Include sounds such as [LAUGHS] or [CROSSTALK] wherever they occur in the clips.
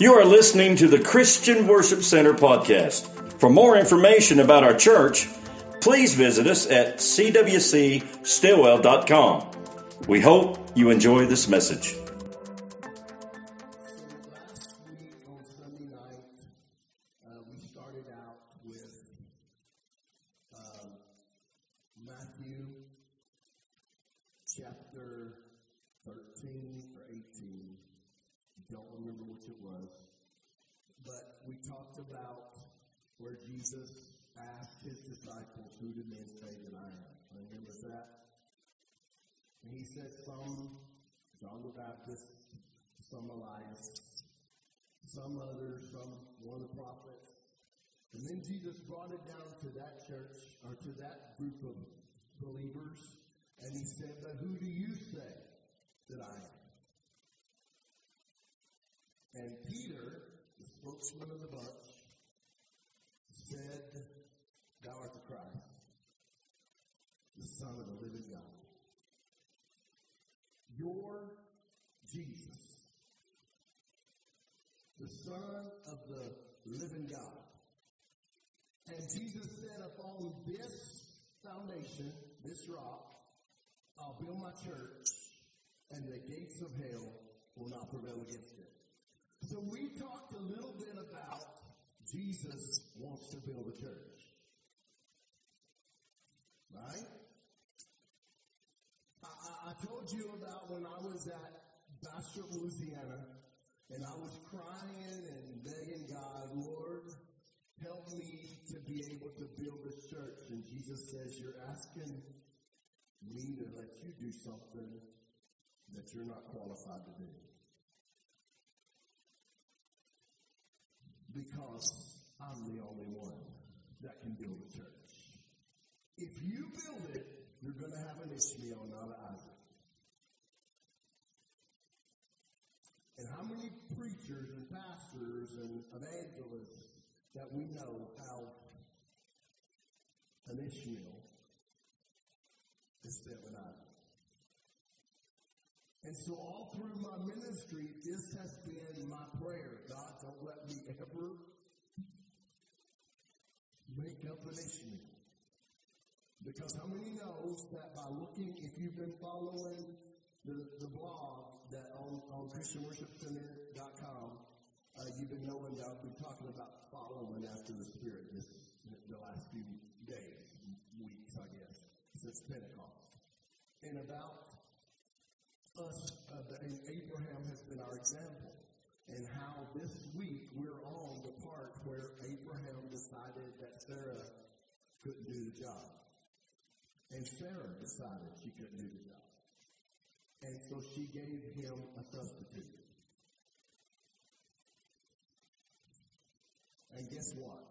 You are listening to the Christian Worship Center podcast. For more information about our church, please visit us at cwcstillwell.com. We hope you enjoy this message. And he said, Some John the Baptist, some Elias, some others, some one of the prophets. And then Jesus brought it down to that church or to that group of believers, and he said, But who do you say that I am? And Peter, the spokesman of the bunch, said, Thou art the Christ, the Son of the living God. Your Jesus, the Son of the living God. And Jesus said, Upon this foundation, this rock, I'll build my church, and the gates of hell will not prevail against it. So we talked a little bit about Jesus wants to build a church. Right? I, told you about when I was at Bastrop, Louisiana, and I was crying and begging God, Lord, help me to be able to build a church. And Jesus says, You're asking me to let you do something that you're not qualified to do. Because I'm the only one that can build a church. If you build it, you're going to have an Ishmael, not an Isaac. How many preachers and pastors and evangelists that we know have an Ishmael instead of an Isaac? And so all through my ministry, this has been my prayer. God, don't let me ever make up an. Because how many knows that by looking, if you've been following the, the blog that on, on ChristianWorshipCenter.com, uh, you've been knowing that I've been talking about following after the Spirit this the last few days, weeks, I guess, since Pentecost. And about us, uh, the, Abraham has been our example. And how this week we're on the part where Abraham decided that Sarah couldn't do the job. And Sarah decided she couldn't do the job. And so she gave him a substitute. And guess what?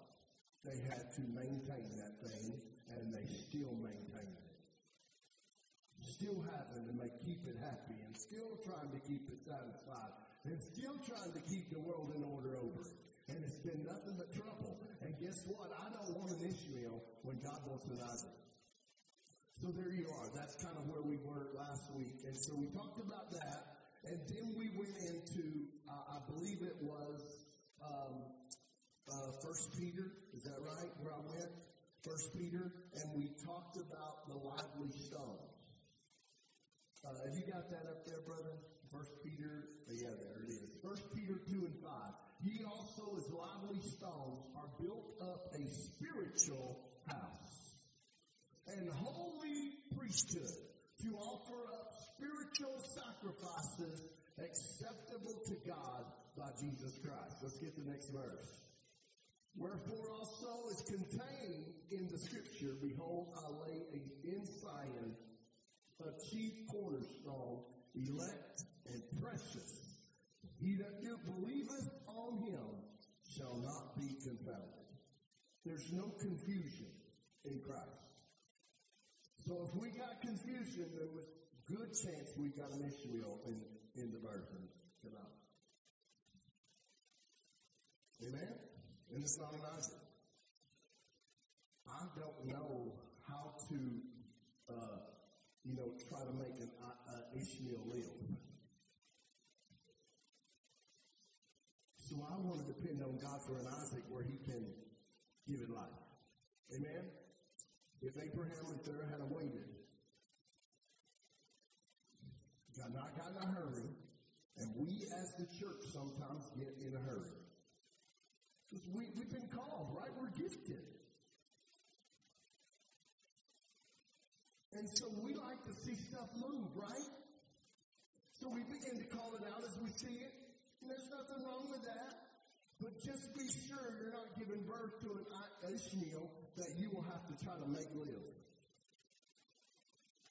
They had to maintain that thing, and they still maintain it. Still having to make keep it happy, and still trying to keep it satisfied, and still trying to keep the world in order over it. And it's been nothing but trouble. And guess what? I don't want an Ishmael when God wants an Isaac. So there you are. That's kind of where we were last week. And so we talked about that. And then we went into, uh, I believe it was um, uh, First Peter. Is that right? Where I went? First Peter. And we talked about the lively stones. Uh, have you got that up there, brother? First Peter. oh, Yeah, there it is. First Peter two and five. Ye also, as lively stones, are built up a spiritual house and holy priesthood to offer up spiritual sacrifices acceptable to God by Jesus Christ. Let's get the next verse. Wherefore also is contained in the scripture, Behold, I lay in Zion a chief cornerstone, elect and precious. He that believeth on him shall not be confounded. There's no confusion in Christ. So if we got confusion, there was good chance we got an Ishmael in, in the version tonight. Amen? And it's not an Isaac. I don't know how to, uh, you know, try to make an uh, Ishmael live. So I want to depend on God for an Isaac where he can give it life. Amen? If Abraham and Sarah had waited, got not got in a hurry, and we as the church sometimes get in a hurry. Because we, we've been called, right? We're gifted. And so we like to see stuff move, right? So we begin to call it out as we see it. And there's nothing wrong with that. But just be sure you're not giving birth to an Ishmael that you will have to try to make live.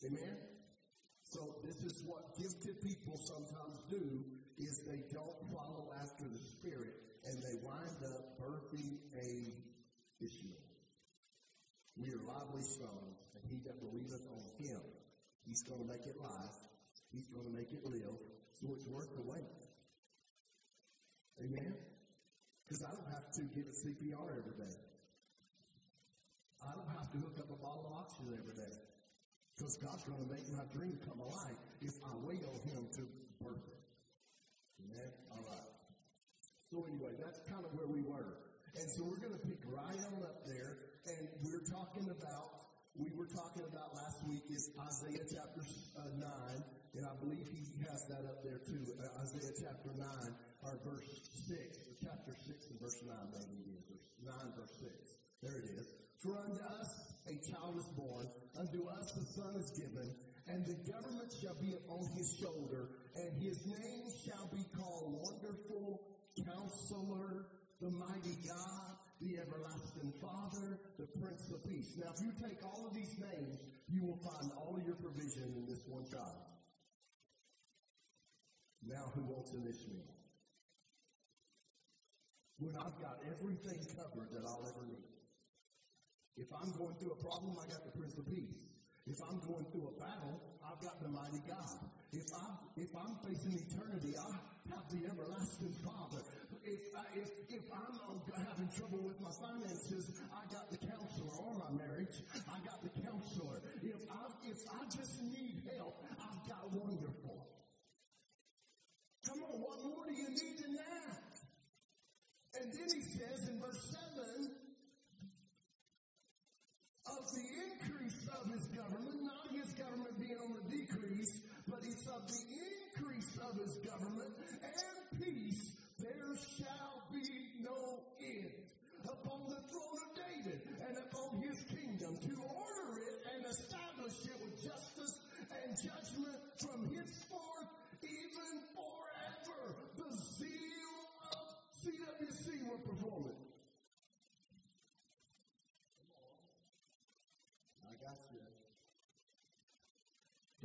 Amen? So this is what gifted people sometimes do is they don't follow after the Spirit and they wind up birthing a Ishmael. We are lively stones, and he that believeth on him, he's going to make it live. He's going to make it live. So it's worth the wait. Amen? Because I don't have to give a CPR every day. I don't have to hook up a bottle of oxygen every day. Because God's going to make my dream come alive if I wait on Him to birth it. Amen? All right. So anyway, that's kind of where we were. And so we're going to pick right on up there, and we're talking about, we were talking about last week is Isaiah chapter uh, 9, and I believe he has that up there too. Uh, Isaiah chapter 9, or verse 6, or chapter 6 and verse 9, maybe it is. Verse 9, verse 6. There it is. For unto us a child is born, unto us a son is given, and the government shall be upon his shoulder, and his name shall be called Wonderful, Counselor, the Mighty God, the Everlasting Father, the Prince of Peace. Now, if you take all of these names, you will find all of your provision in this one child. Now, who wants an Ishmael? When I've got everything covered that I'll ever need. If I'm going through a problem, I got the Prince of Peace. If I'm going through a battle, I've got the mighty God. If I'm if I'm facing eternity, I have the everlasting Father. If I, if if I'm um, having trouble with my finances, I got the counselor or my marriage. I got the counselor. If I if I just need help, I've got wonderful. Come on, what more do you need than that? And then he says in verse 7 of the increase of his government, not his government being on the decrease, but it's of the increase of his government and peace, there shall be no end upon the throne of David and upon his kingdom to order it and establish it with justice and judgment from henceforth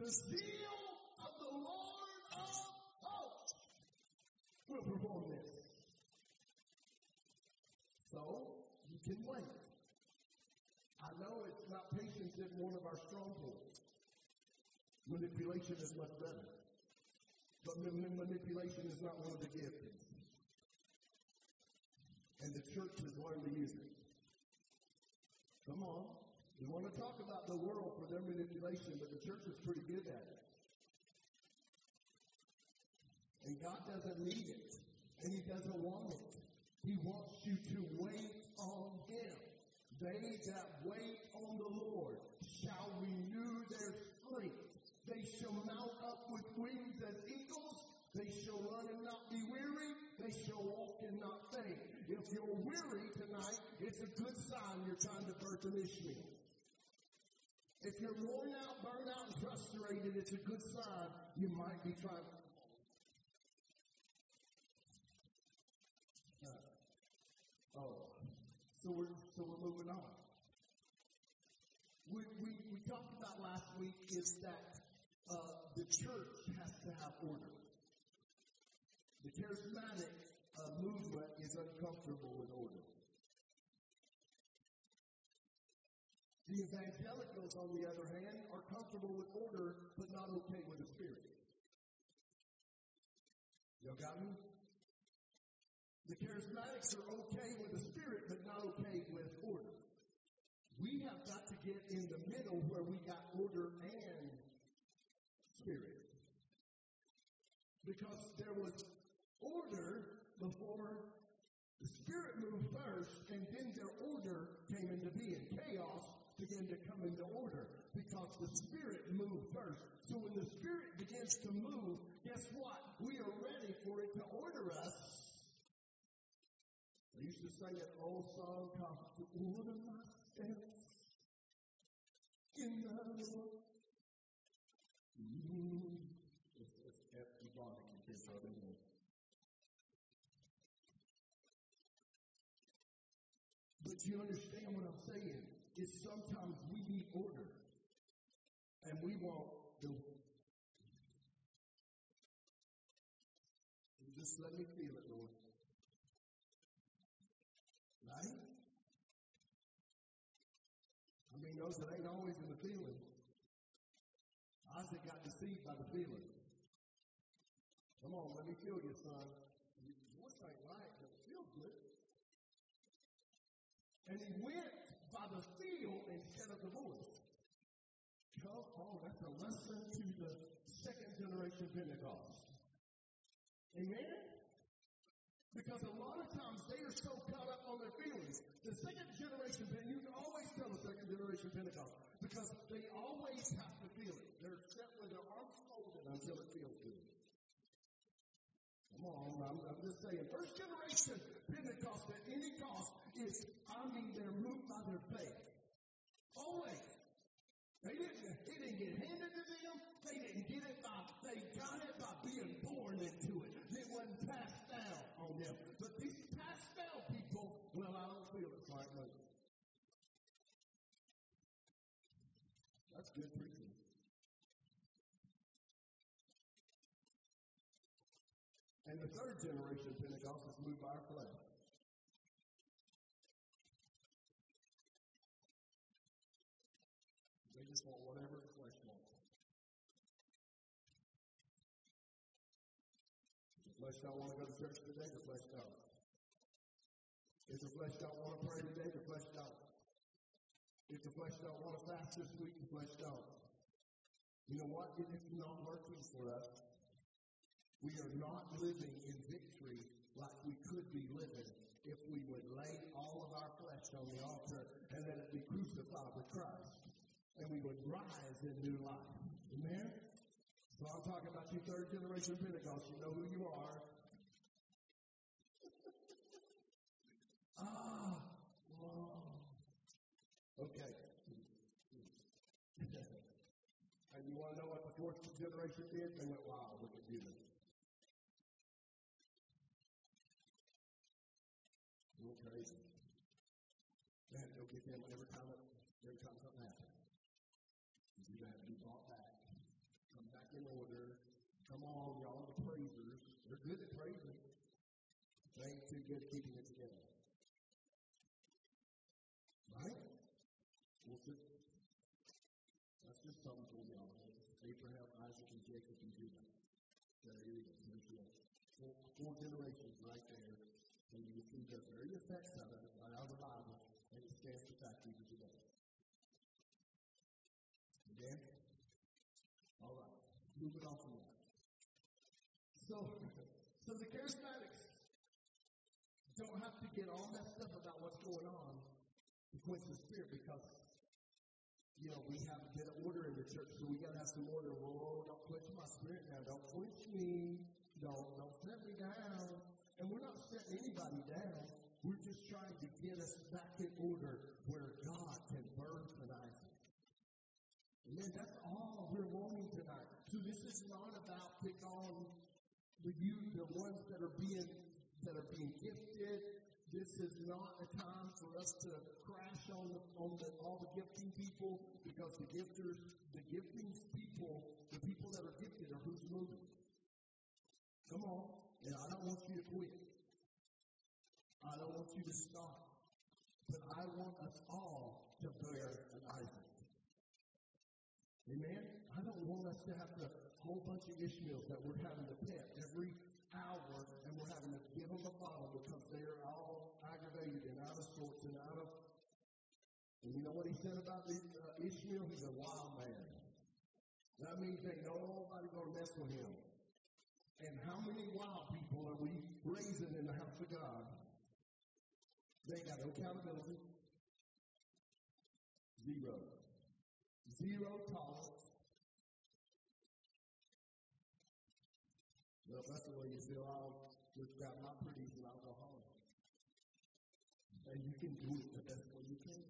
The zeal of the Lord of hosts will perform this. So, you can wait. I know it's not patience is one of our strongholds. Manipulation is much better. But manipulation is not one of the gifts. And the church has learned to use it. Come on. We want to talk about the world for their manipulation, but the church is pretty good at it. And God doesn't need it. And He doesn't want it. He wants you to wait on Him. They that wait on the Lord shall renew their strength. They shall mount up with wings as eagles. They shall run and not be weary. They shall walk and not faint. If you're weary tonight, it's a good sign you're trying to birth an Ishmael. If you're worn out, burned out, and frustrated, it's a good sign you might be trying. Oh, so we're so we're moving on. We, we, we talked about last week is that uh, the church has to have order. The charismatic uh, movement is uncomfortable with order. The evangelicals, on the other hand, are comfortable with order, but not okay with the Spirit. Y'all got me? The charismatics are okay with the Spirit, but not okay with order. We have got to get in the middle where we got order and Spirit. Because there was order before The Spirit moved first, and then their order came into being. Chaos began to come into order because the Spirit moved first. So when the Spirit begins to move, guess what? We are ready for it to order us. I used to sing an old song called To Order My in the Lord. But you understand what I'm saying? Is sometimes we need order. And we want the just let me feel it, Lord. Right? I mean, those that ain't always in the feeling. Isaac got deceived by the feeling. Come on, let me feel you, son. Your voice ain't right, but it feels good. And he went by the feel instead of the voice. Come on, that's a lesson to the second generation Pentecost. Amen? Because a lot of times they are so caught up on their feelings. The second generation, you can always tell the second generation Pentecost because they always have to feel it. They're set with their arms folded until it feels good. Come on, I'm, I'm just saying. First generation Pentecost at any cost is, I mean, they're moved by their faith. Always. They didn't, good preaching. And the third generation of Pentecost is moved by our flesh. They just want whatever the flesh wants. The flesh don't want to go to church today, the flesh don't. If the flesh don't want to pray today, the flesh don't. If the flesh don't want to fast this week, the flesh don't. You know what? It is not working for us. We are not living in victory like we could be living if we would lay all of our flesh on the altar and let it be crucified with Christ. And we would rise in new life. Amen? So I'm talking about you third generation Pentecost. You know who you are. [LAUGHS] ah, wow. Okay. and you want to know what the fourth generation did? They went, wow, look at Judah. Real crazy. They had to go get them every time, it, every time something happened. Judah had to be brought back. Come back in order. Come on, y'all the praisers. They're good at praising. They ain't too good at keeping it together. Right? Well, just, that's just something for y'all. Abraham, Isaac, and Jacob, and Judah. You go. There's four, four generations right there. And you see the very effects of it right out of the Bible, and it stands to fact even today. Amen? All right. Moving on from that. So, so the charismatics don't have to get all messed up about what's going on quench the spirit because you know, we have of order in the church, so we gotta have some order. Whoa, don't quench my spirit now. Don't quench me. Don't don't set me down. And we're not setting anybody down. We're just trying to get us back in order where God can an Isaac. Amen. That's all we're wanting tonight. So this is not about pick on the youth, the ones that are being that are being gifted. This is not a time for us to crash on on the, all the gifting people because the gifters, the gifting people, the people that are gifted are who's moving. Come on. And I don't want you to quit. I don't want you to stop. But I want us all to bear an Isaac. Amen? I don't want us to have a whole bunch of Ishmaels that we're having to pet every hour and we're having to give them a bottle because they're all aggravated and out of sorts and out of. And you know what he said about the, uh, Ishmael? He's a wild man. That means ain't nobody gonna mess with him. And how many wild people are we raising in the house of God? They got no accountability. Zero. Zero tolerance. Well, that's the way you feel. I'll just grab my pretties and I'll go home. And you can do it the best way you can.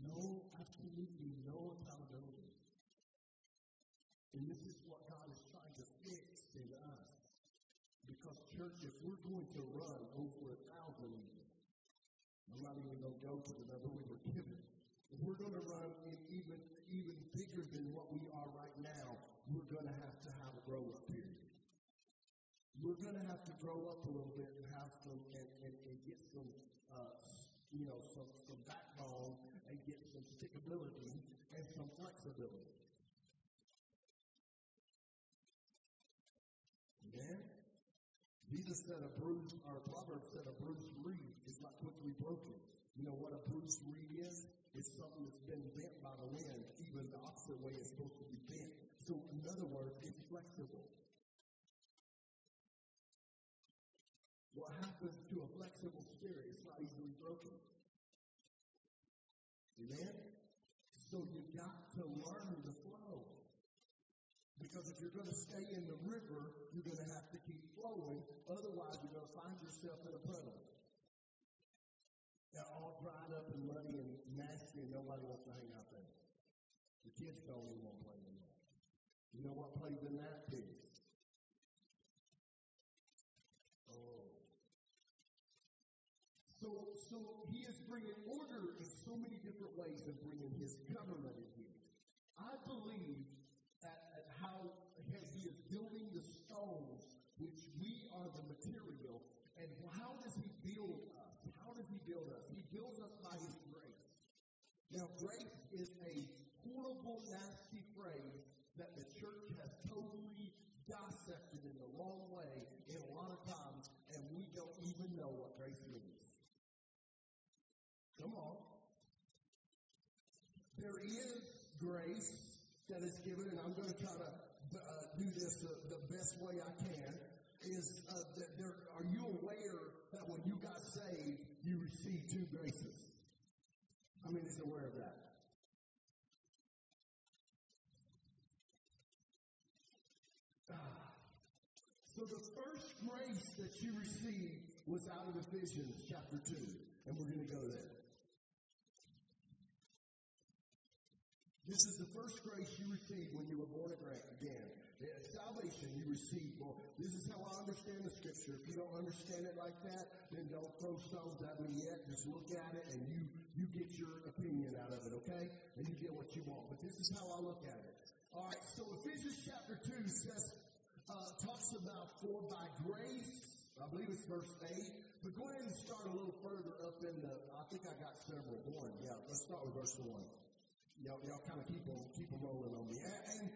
No, absolutely no accountability. And this is what God is trying to fix in us. Because, church, if we're going to run over a thousand, I'm not even going to go to the number we were given. If we're going to run even, even bigger than what we are right now, we're going to have to have a grow up period. We're going to have to grow up a little bit and have some, and, and, and get some, uh, you know, some, some backbone and get some stickability and some flexibility. Amen? Jesus said a bruised, or Proverbs said a bruised reed is not quickly broken. You know what a bruised reed is? It's something that's been bent by the wind, even the opposite way it's supposed to be bent. So, in other words, it's flexible. What happens to a flexible spirit? It's not easily broken. Amen? So you got to learn the flow. Because if you're going to stay in the river, you're going to have to keep flowing. Otherwise, you're going to find yourself in a puddle. They're all dried up and muddy and nasty, and nobody wants to hang out there. The kids don't even want to play in that. You know what plays in that? Pigs. Oh. So, so he is bringing order in so many different ways and bringing his government in here. I believe how he is building the stones, which we are the material. And how does he build us? How does he build us? He builds us by his grace. Now, grace is a horrible, nasty phrase that the church has totally dissected in the wrong way in a lot of times, and we don't even know what grace means. Come on. There is grace that is given, and I'm going to try to uh, do this the, the, best way I can, is uh, that there, are you aware that when you got saved, you received two graces? How many is aware of that? Ah. So the first grace that you received was out of Ephesians chapter 2, and we're going to go there. This is the first grace you received when you were born again. You. Well, this is how I understand the scripture. If you don't understand it like that, then don't throw stones at me yet. Just look at it and you, you get your opinion out of it, okay? And you get what you want. But this is how I look at it. All right, so Ephesians chapter 2 says, uh, talks about for by grace, I believe it's verse 8, but go ahead and start a little further up in the, I think I got several. One, yeah, let's start with verse 1. Y'all, y'all kind of keep on, keep rolling on me. And,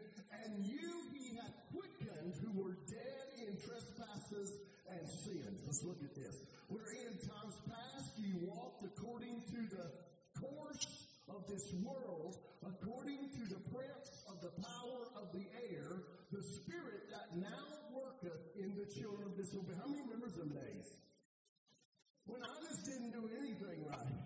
and you he hath quickened who were dead in trespasses and sins. Let's look at this. Where in times past you walked according to the course of this world, according to the prince of the power of the air, the spirit that now worketh in the children of disobedience. How many remember them days? When I just didn't do anything right.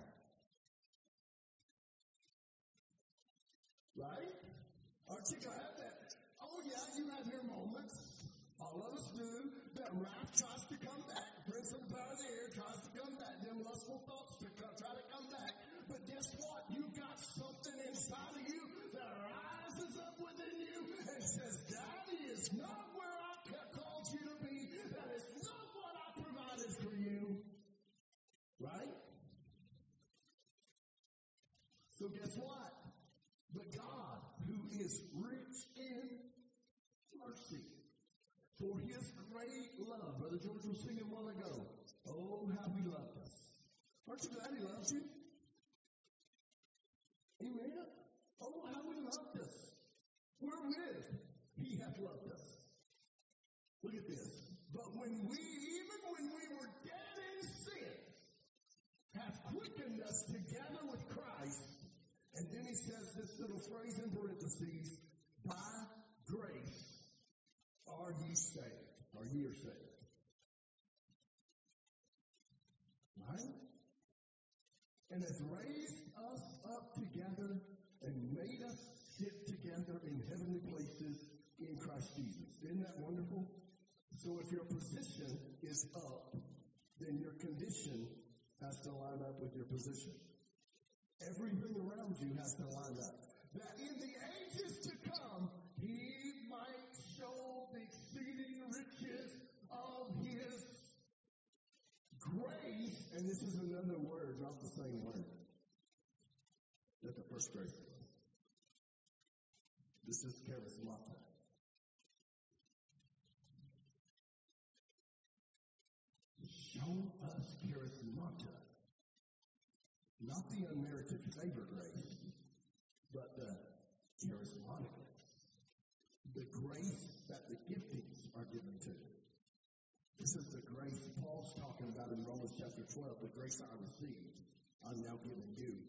Glad that? Oh yeah, you have your moments. All of us do. That wrath tries to come back. Prince of the power of the air tries to come back. Them lustful thoughts to come, try to come back. But guess what? You got something inside of you that rises up within you and says, That is not where I called you to be. That is not what I provided for you. mercy, for his great love. Brother George was singing a while ago. Oh, how he loved us. Aren't you glad he loves you? Amen. Oh, how he loved us. Wherewith he hath loved us. Look at this. But when we, even when we were dead in sin, hath quickened us together with Christ. And then he says this little phrase in parentheses, by are you saved. Are you saved. Right? And has raised us up together and made us sit together in heavenly places in Christ Jesus. Isn't that wonderful? So if your position is up, then your condition has to line up with your position. Everything around you has to line up. That in the ages to come, And this is another word, not the same word that the first grace was. This is charismata. Show us charismata. Not the unmerited favor grace, but the charismatic grace. The grace that the giftings are given to. This is the grace Paul's talking about in Romans chapter 12. The grace I received, I'm now giving you.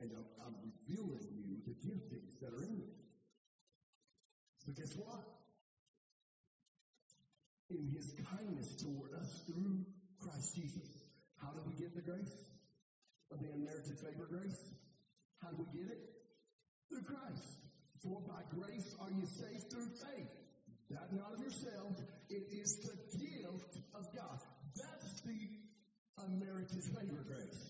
And I'm, revealing you the giftings that are in you. So guess what? In his kindness toward us through Christ Jesus. How do we get the grace? Of the unmerited favor grace? How do we get it? Through Christ. For by grace are you saved through faith. That not of yourselves, it is the gift of God. That's the unmerited favor grace.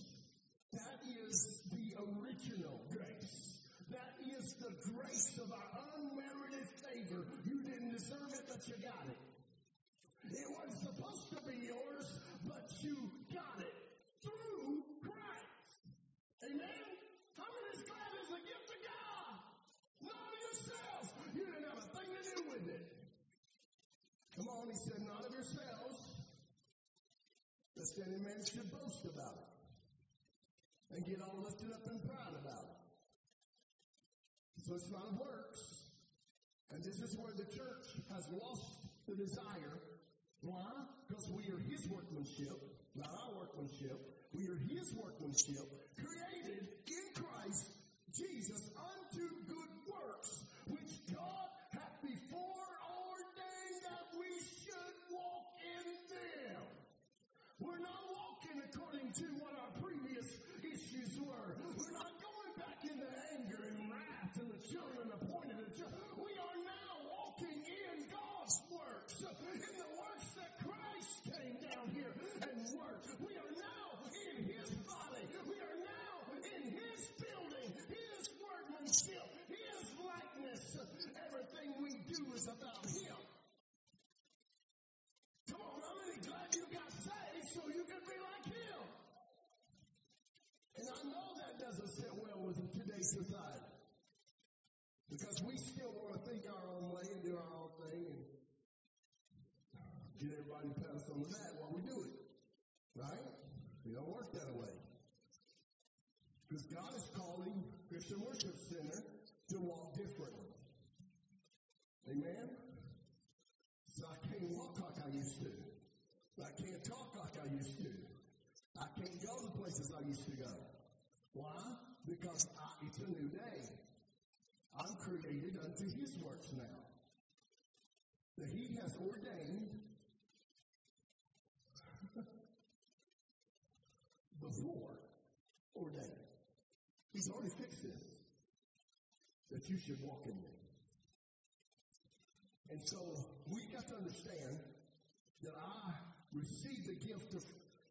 That is the original grace. That is the grace of our unmerited favor. You didn't deserve it, but you got it. It wasn't supposed to any man should boast about it. And get all lifted up and proud about it. So it's not works. And this is where the church has lost the desire why? Because we are His workmanship, not our workmanship. We are His workmanship, created in Christ Jesus unto good works, which God We're not walking according to what our previous issues were. We're not going back into anger and wrath and the children appointed. We are now walking in God's works, in the works that Christ came down here and worked. We society. Because we still want to think our own way and do our own thing and get everybody to us on the back while we do it. Right? We don't work that way. Because God is calling Christian Worship Center to walk differently. Amen? So I can't walk like I used to. I can't talk like I used to. I can't go the places I used to go. Why? Because I, it's a new day. I'm created unto his works now. That he has ordained [LAUGHS] before ordained. He's already fixed this. That you should walk in them. And so we got to understand that I received the gift of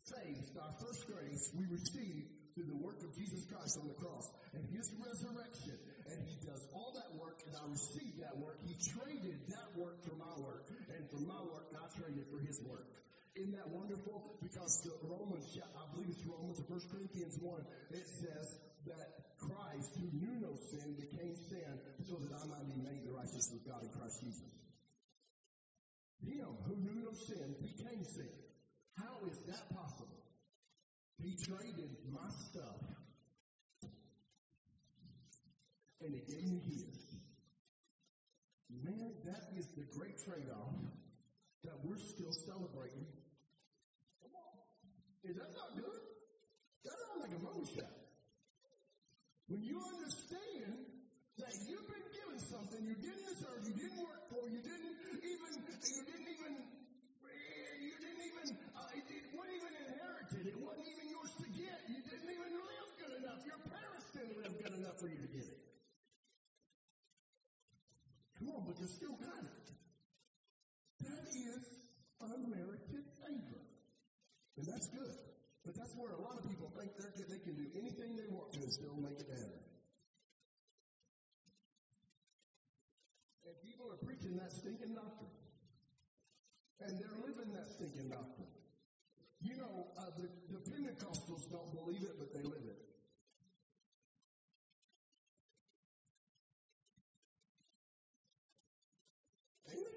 faith, our first grace, we received through the work of Jesus Christ on the cross and his resurrection. And he does all that work, and I receive that work. He traded that work for my work, and for my work, I traded for his work. Isn't that wonderful? Because the Romans, I believe it's Romans or 1 Corinthians 1, it says, that Christ, who knew no sin, became sin so that I might be made the righteousness of God in Christ Jesus. Him, who knew no sin, became sin. How is that possible? He traded my stuff and he gave me his. Man, that is the great trade-off that we're still celebrating. Come on. Is that not good? That sounds like a money shot. When you understand that you've been given something you didn't deserve, you didn't work for, you didn't even, you didn't for you to get it. Come on, but you still got it. That is unmerited favor. And that's good. But that's where a lot of people think they can do anything they want to and still make it heaven. And people are preaching that stinking doctrine. And they're living that stinking doctrine. You know, uh, the, the Pentecostals don't believe it, but they live it. Amen.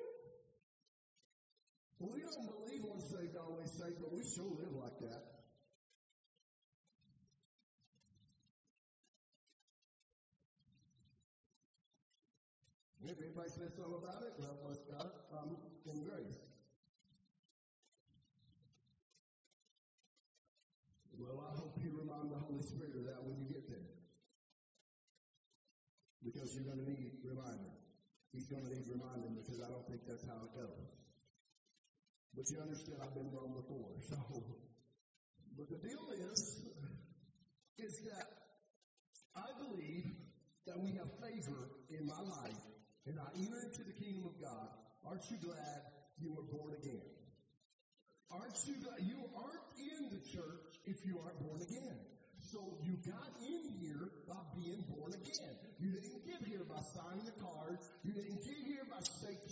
We don't believe once saved, always saved, but we sure live like that. Anybody says something about it, well, bless God, um, grace. Well, I hope you remind the Holy Spirit of that when you get there. Because you're going to need reminding. He's going to need reminding because I don't think that's how it goes. But you understand I've been wrong before. So, but the deal is, is that I believe that we have favor in my life and I enter into the kingdom of God, aren't you glad you were born again? Aren't you glad you aren't in the church if you aren't born again? So you got in here by being born again. You didn't get here by signing a card. You didn't get here by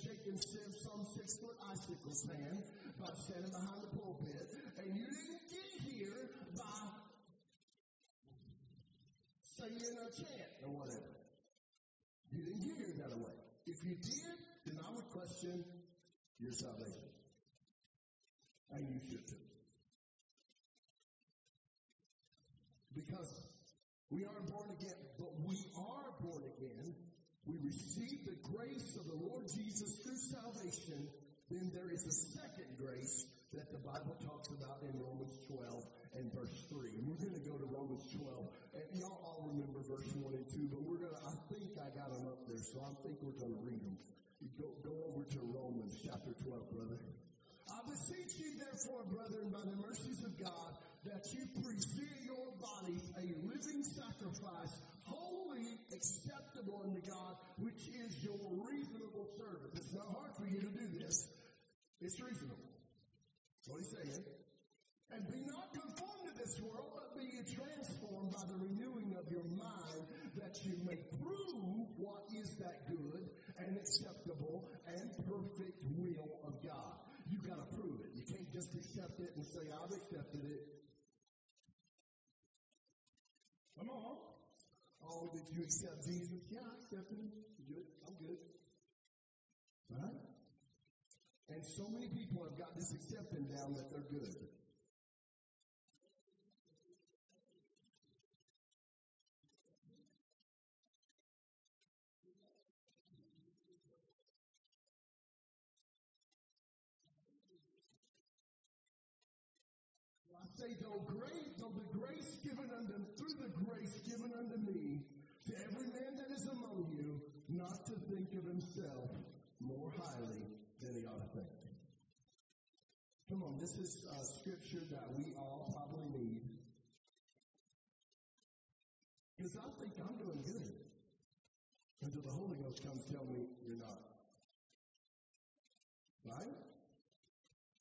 shaking some six foot icicles hand, by standing behind the pulpit. And you didn't get here by saying a chant or whatever. You didn't get here. If you did, then I would question your salvation. And you should too. Because we aren't born again, but we are born again. We receive the grace of the Lord Jesus through salvation. Then there is a second grace that the Bible talks about in Romans 12 and verse 3. And we're going to go to Romans 12. And y'all all remember verse 1 and 2, but we're going to, I got them up there, so I think we're going to read them. Go, go over to Romans chapter 12, brother. I beseech you, therefore, brethren, by the mercies of God, that you present your bodies a living sacrifice, holy, acceptable unto God, which is your reasonable service. It's not hard for you to do this. It's reasonable. That's what he's saying. And be not conformed to this world, but be transformed by the renewing of your mind, that you may prove what is that good and acceptable and perfect will of God. You gotta prove it. You can't just accept it and say, I've accepted it. Come on. Oh, did you accept Jesus? Yeah, I accepted him. Good. I'm good. Right? And so many people have got this accepting down that they're good. Say, though grace, though the grace given unto, through the grace given unto me, to every man that is among you, not to think of himself more highly than he ought to think. Come on, this is a scripture that we all probably need. Because I think I'm doing good. Until the Holy Ghost comes tell me you're not. Right?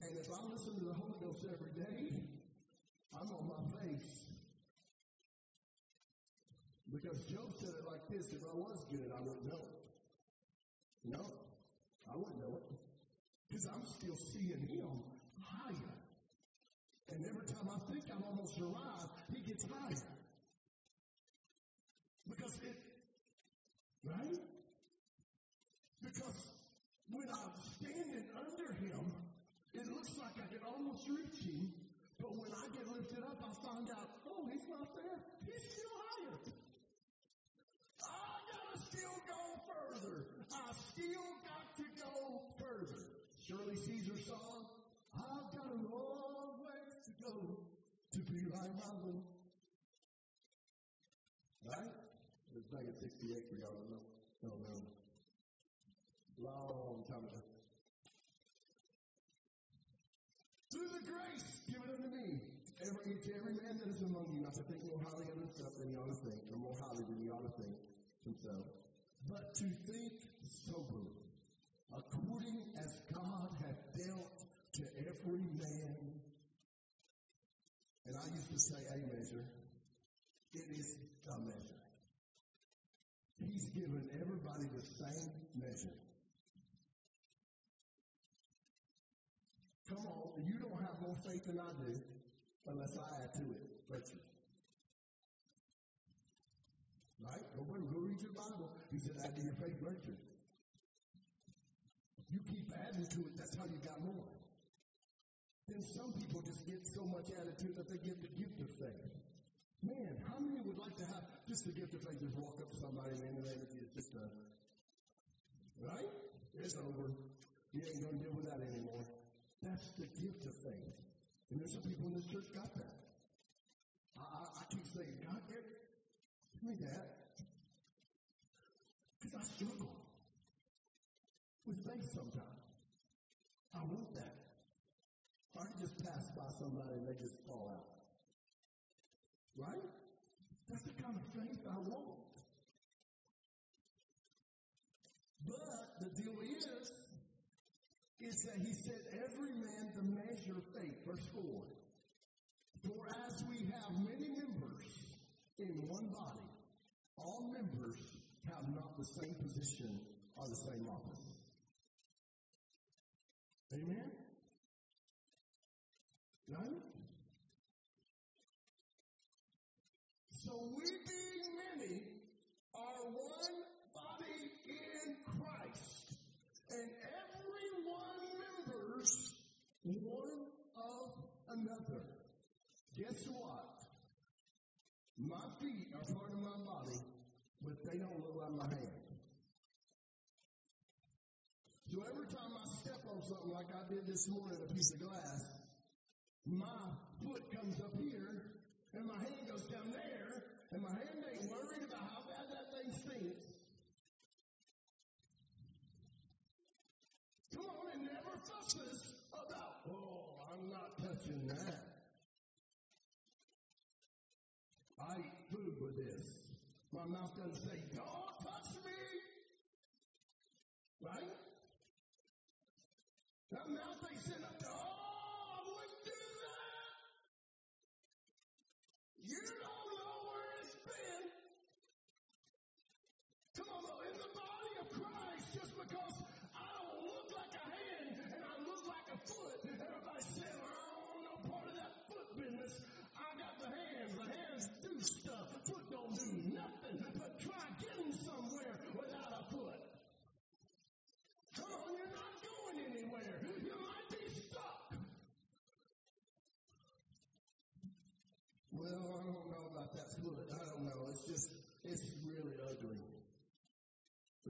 And if I listen to the Holy Ghost every day, I'm on my face. Because Job said it like this if I was good, I wouldn't know it. No, I wouldn't know it. Because I'm still seeing him higher. And every time I think I'm almost arrived, he gets higher. Because it, right? Because when I'm standing under him, it looks like I can almost reach him, but when I get lifted up, I find out, oh, he's not there. He's still higher. I gotta still go further. I still got to go further. Shirley Caesar song, I've got a long ways to go to be like my Lord. Right? It was back in 68 for y'all, know. Don't. Long time ago. Is you, think more highly of himself than he ought to think, or more highly than he ought to think himself, but to think soberly, according as God hath dealt to every man. And I used to say a measure. It is the measure. He's given everybody the same measure. Come on, you don't have more faith than I do unless I add to it virtue. Right? Go, go read your Bible. Add to your faith virtue. You keep adding to it, that's how you got more. Then some people just get so much attitude that they get the gift of faith. Man, how many would like to have just the gift of faith? Just walk up to somebody and the of Jesus, just uh, right? It's over. You ain't gonna deal with that anymore. That's the gift of faith. And there's some people in this church got that. I, I, I keep saying, God, give me that. I struggle with faith sometimes. I want that. I can just pass by somebody and they just fall out. Right? That's the kind of faith I want. But the deal is, is that he said, every man the measure of faith. Verse 4. For as we have many members in one body, all members have not the same position or the same office. Amen? Right? So we being many are one body in Christ. And everyone members one of another. Guess what? My feet are part of my body, but they don't look like my hands. So every time I step on something like I did this morning, a piece of glass, my foot comes up here, and my hand goes down there, and my hand ain't worried about how bad that thing stinks. Come on, it never fusses about, oh, I'm not touching that. I eat food with this. My mouth doesn't say, don't touch me. Right? That mouth ain't sitting up there, oh, I wouldn't do that. You don't know where it's been. Come on, though, in the body of Christ, just because I don't look like a hand and I look like a foot, everybody saying, well, I don't no part of that foot business. I got the hands. The hands do stuff. Foot don't do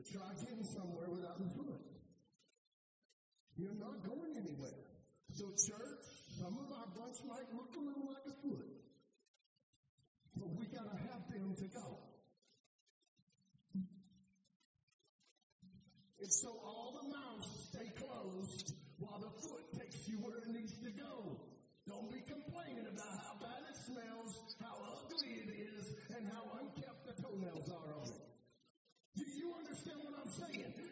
But try getting somewhere without the foot. You're not going anywhere. So church, some of our bunch might look a little like a foot. But we gotta have them to go. Saying?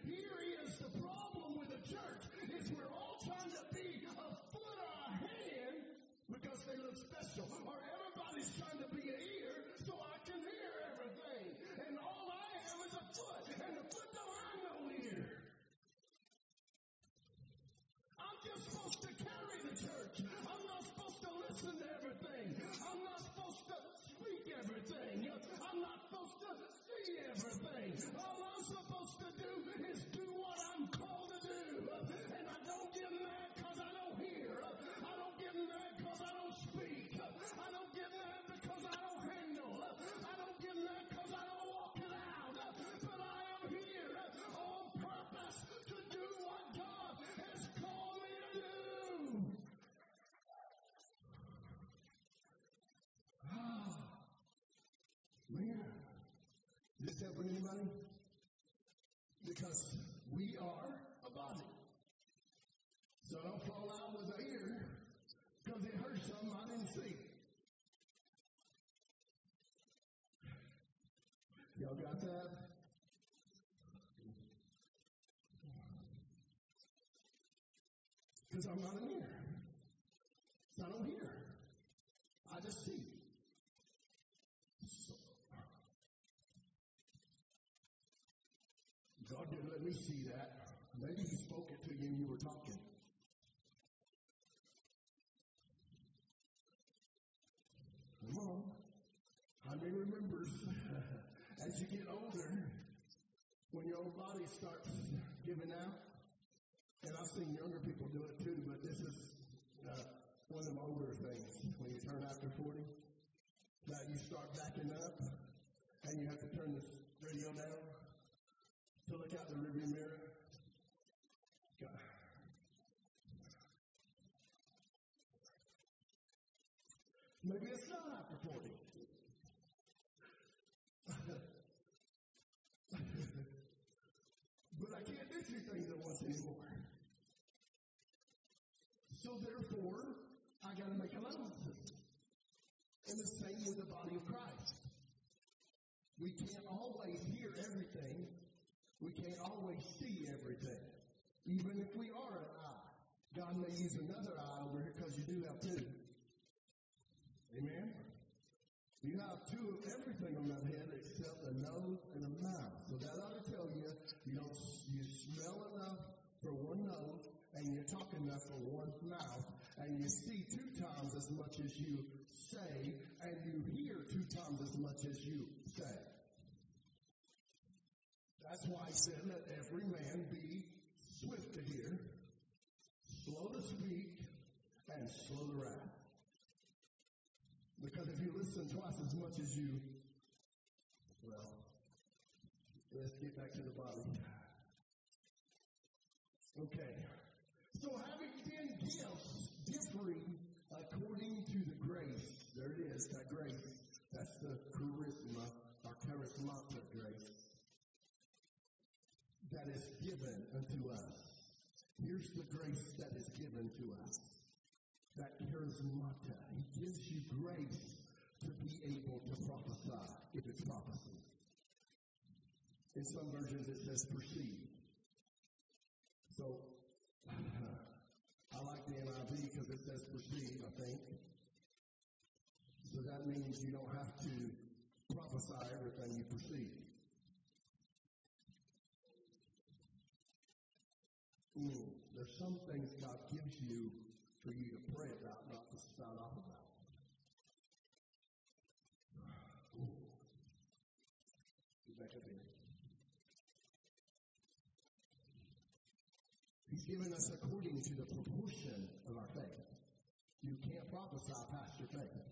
Helping anybody? Because we are a body. So don't fall out with the ear because it hurts something I didn't see. Y'all got that? Because I'm not an ear. So I don't hear. I just see. So, God didn't let me see that. Maybe He spoke it to you and you were talking. Come on. How many remembers as you get older, when your old body starts giving out? And I've seen younger people do it too, but this is uh, one of the older things. When you turn after 40, that you start backing up and you have to turn the radio down to look out the rearview mirror. God. Maybe it's not after 40. but I can't do two things at once anymore. So therefore, I gotta make allowances. And the same with the body of Christ. We can't always hear everything. We can't always see everything. Even if we are an eye. God may use another eye over here because you do have two. Amen? You have two of everything on that head except a nose and a mouth. So that ought to tell you you don't you smell enough for one nose and you talk enough for one mouth and you see two times as much as you say and you hear two times as much as you say. That's why I said let every man be swift to hear, slow to speak, and slow to wrath. Because if you listen twice as much as you, well, let's get back to the body. Okay. So having ten gifts differing according to the grace, there it is, that grace. That's the charisma or charismata grace that is given unto us. Here's the grace that is given to us. That charismata. He gives you grace to be able to prophesy, if it's prophecy. In some versions it says perceive. So, [SIGHS] I like the NIV because it says perceive, I think. So that means you don't have to prophesy everything you perceive. Mm, there's some things God gives you for you to pray about, not to spout off about. Ooh. Back up here. He's given us according to the proportion of our faith. You can't prophesy past your faith.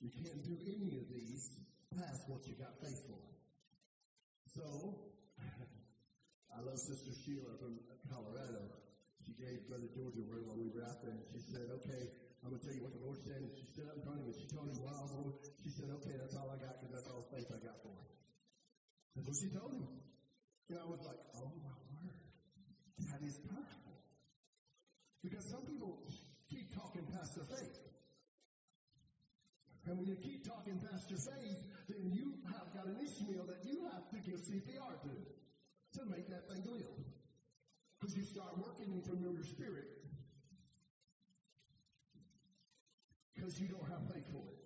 You can't do any of these past what you got faith. So, [LAUGHS] I love Sister Sheila from Colorado. She gave Brother George a word while we were out there, and she said, okay, I'm going to tell you what the Lord said. And she stood up in front of me. She told him, wow, Lord. She said, okay, that's all I got because that's all the faith I got for him. That's what she told him. And I was like, oh my word. That is powerful. Because some people keep talking past their faith. And when you keep talking past your faith, then you got an Ishmael that you have to give CPR to to make that thing live. Because you start working in familiar spirit because you don't have faith for it.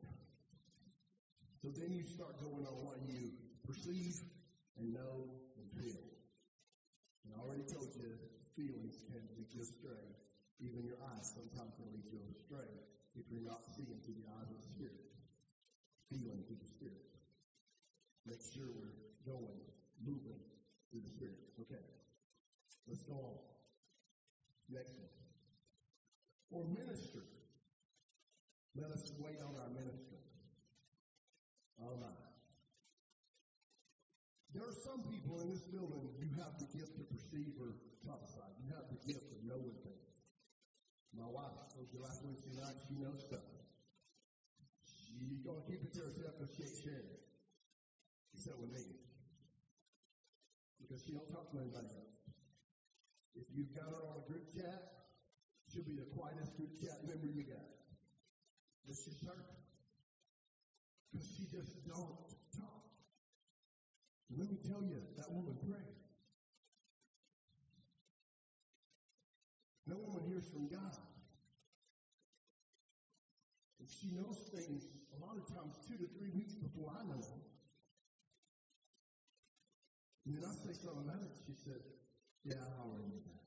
So then you start going on what you perceive and know and feel. And I already told you, feelings can lead you astray. Even your eyes sometimes can lead you astray if you're not seeing through the eyes of the Spirit, feeling through the Spirit. Make sure we're going, moving through the Spirit. Okay. Let's go on. Next one. For ministry, let us wait on our ministry. All right. There are some people in this building, you have the gift to perceive or prophesy. You have the gift of knowing things. My wife told you last Wednesday night she knows stuff. She's going to keep it to herself because she ain't sharing it. With me. Because she don't talk to anybody else. If you've got her on a group chat, she'll be the quietest group chat member you got. It's just her. Because she just don't talk. Let me tell you, that woman prayed. No woman hears from God. She knows things a lot of times two to three weeks before I know them. And then I say something about it. She said, Yeah, I already knew that.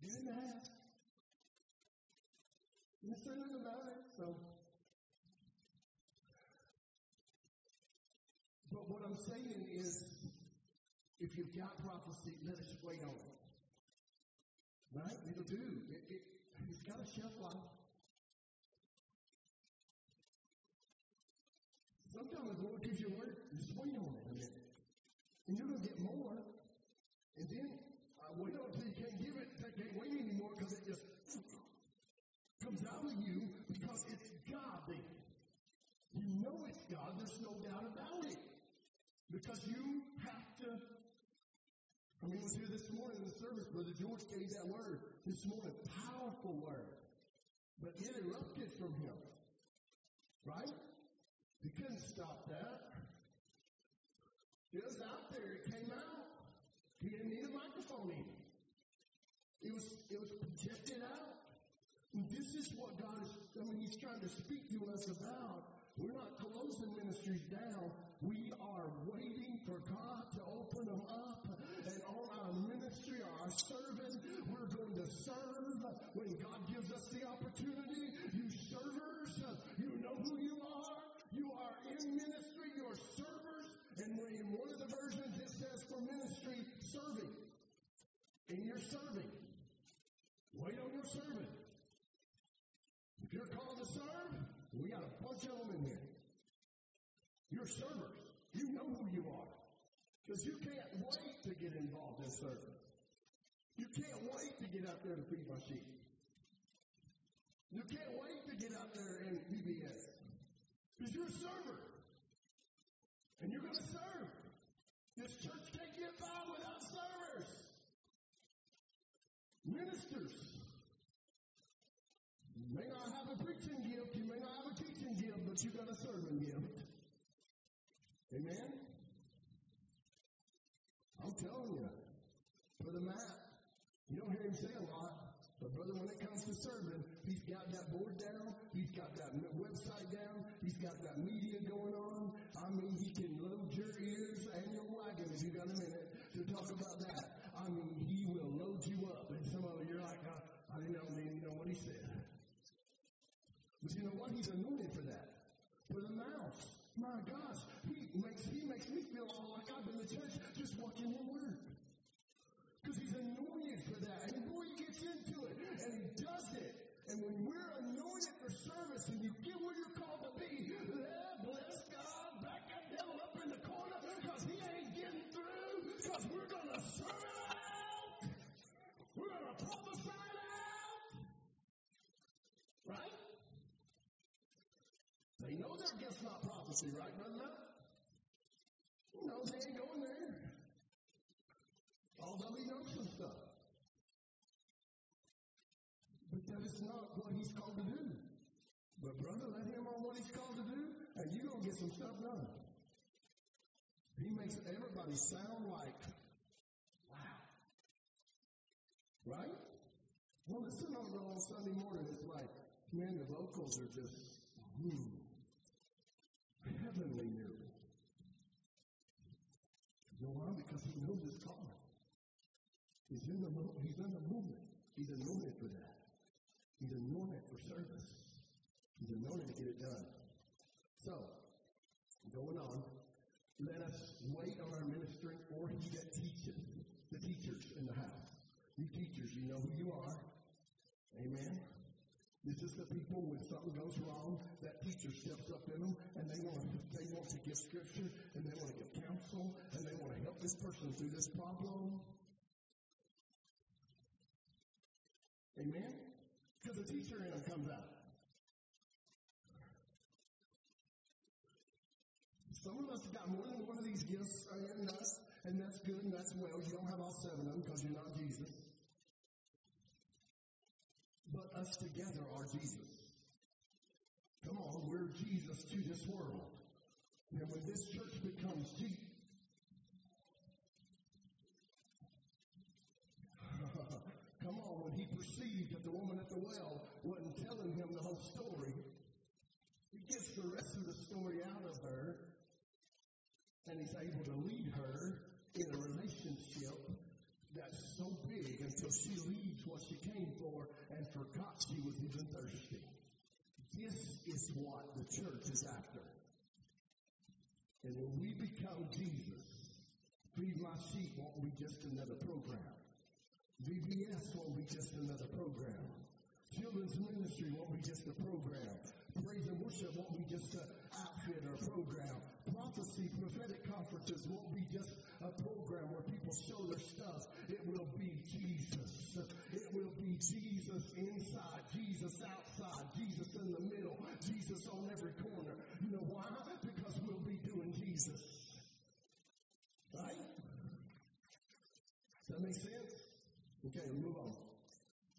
Didn't ask. You say nothing about it, so. But what I'm saying is, if you've got prophecy, let us wait on it. Right? It'll do. It, it, it's got a shelf life. Sometimes the Lord gives you a word, just wait on it a minute. And you're going to get more. And then uh, wait until you can't give it, can't wait anymore because it just comes out of you because it's God then. You know it's God, there's no doubt about it. Because you have to. I mean, was here this morning in the service, Brother George gave that word this morning. Powerful word. But it erupted from him. Right? He couldn't stop that. It was out there, it came out. He didn't need a microphone even. It was it was projected out. And this is what God is, I mean, He's trying to speak to us about. We're not closing ministries down. We are waiting for God to open them up. And on our ministry, our serving, we're going to serve when God gives us the opportunity. You servers, you know who you are. You are in ministry, you're servers. And in one of the versions, it says for ministry, serving. And you're serving. Wait on your serving. You're servers. You know who you are. Because you can't wait to get involved in serving. You can't wait to get out there to feed my sheep. You can't wait to get out there in VBS. Because you're a server. And you're going to serve. This church can't get by without servers. Ministers. You may not have a preaching gift, you may not have a teaching gift, but you got a serving gift. Amen? I'm telling you, for the map, you don't hear him say a lot, but brother, when it comes to serving, he's got that board down, he's got that website down, he's got that media going on. I mean, he can load your ears and your wagon if you got a minute to talk about that. I mean, he will load you up. And some of you are like, I, I didn't know, even know what he said. But you know what? He's anointed for that. For the mouth. My gosh. Watching work. Because he's anointed for that. And boy, he gets into it. And he does it. And when we're anointed for service and you get where you're called to be, yeah, bless God, back that devil up in the corner because he ain't getting through because we're going to serve it out. We're going to prophesy it out. Right? They know their gift's not prophecy, right, brother? No, they ain't going there. Although he knows stuff. But that is not what he's called to do. But brother, let him on what he's called to do, and you're to get some stuff done. He makes everybody sound like, wow. Right? Well, listen on, on Sunday morning, it's like, man, the vocals are just, hmm, heavenly nearly. You know why? Because he knows his calling. He's in the he's in the movement. He's anointed for that. He's anointed for service. He's anointed to get it done. So, going on, let us wait on our ministering or he that teacheth, the teachers in the house. You teachers, you know who you are. Amen. This is the people when something goes wrong, that teacher steps up in them and they want to, they want to give scripture and they want to give counsel and they want to help this person through this problem. Amen? Because the teacher in them comes out. Some of us have got more than one of these gifts uh, in us, and that's good and that's well. You don't have all seven of them because you're not Jesus but us together are Jesus. Come on, we're Jesus to this world. And when this church becomes Jesus, come on, when he perceived that the woman at the well wasn't telling him the whole story, he gets the rest of the story out of her, and he's able to lead her in a relationship that's so big until she leaves what she came for and forgot she was even thirsty. This is what the church is after. And when we become Jesus, Feed My Sheep won't be just another program. VBS won't be just another program. Children's ministry won't be just a program. Praise and worship won't be just an outfit or program. Prophecy, prophetic conferences won't be just a program where people show their stuff. It will be Jesus. It will be Jesus inside, Jesus outside, Jesus in the middle, Jesus on every corner. You know why? Because we'll be doing Jesus. Right? Does that make sense? Okay, move on.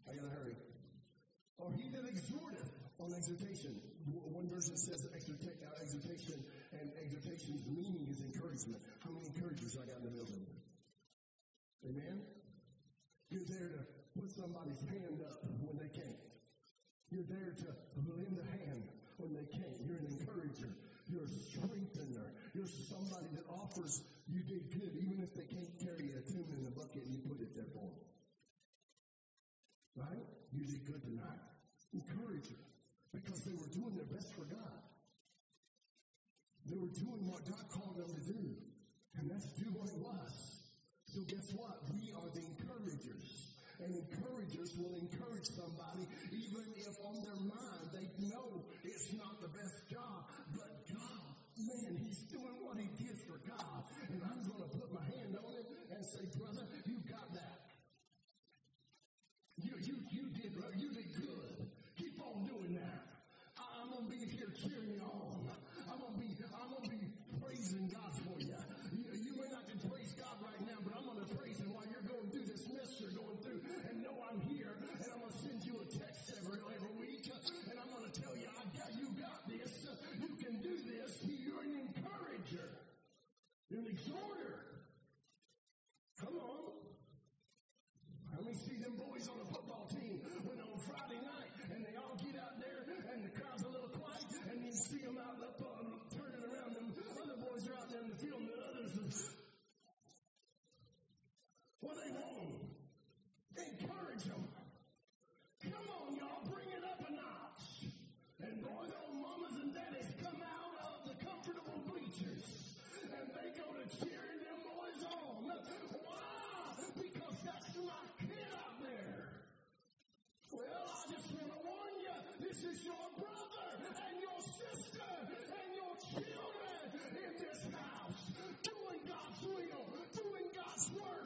I gotta hurry. Or he that exhorteth on exhortation. One version says exhortation, and exhortation's meaning is encouragement. How many encouragers I got in the building? Amen? You're there to put somebody's hand up when they can't. You're there to lend a hand when they can't. You're an encourager. You're a strengthener. You're somebody that offers you did good, even if they can't carry a tune in a bucket and you put it there for them. Right? You did good tonight. Encourage them because they were doing their best for God. They were doing what God called them to do. And that's do what was. So guess what? We are the encouragers. And encouragers will encourage somebody even if on their mind they know it's not the best job. But God, man, he's doing what he did You're your brother and your sister and your children in this house doing God's will, doing God's work.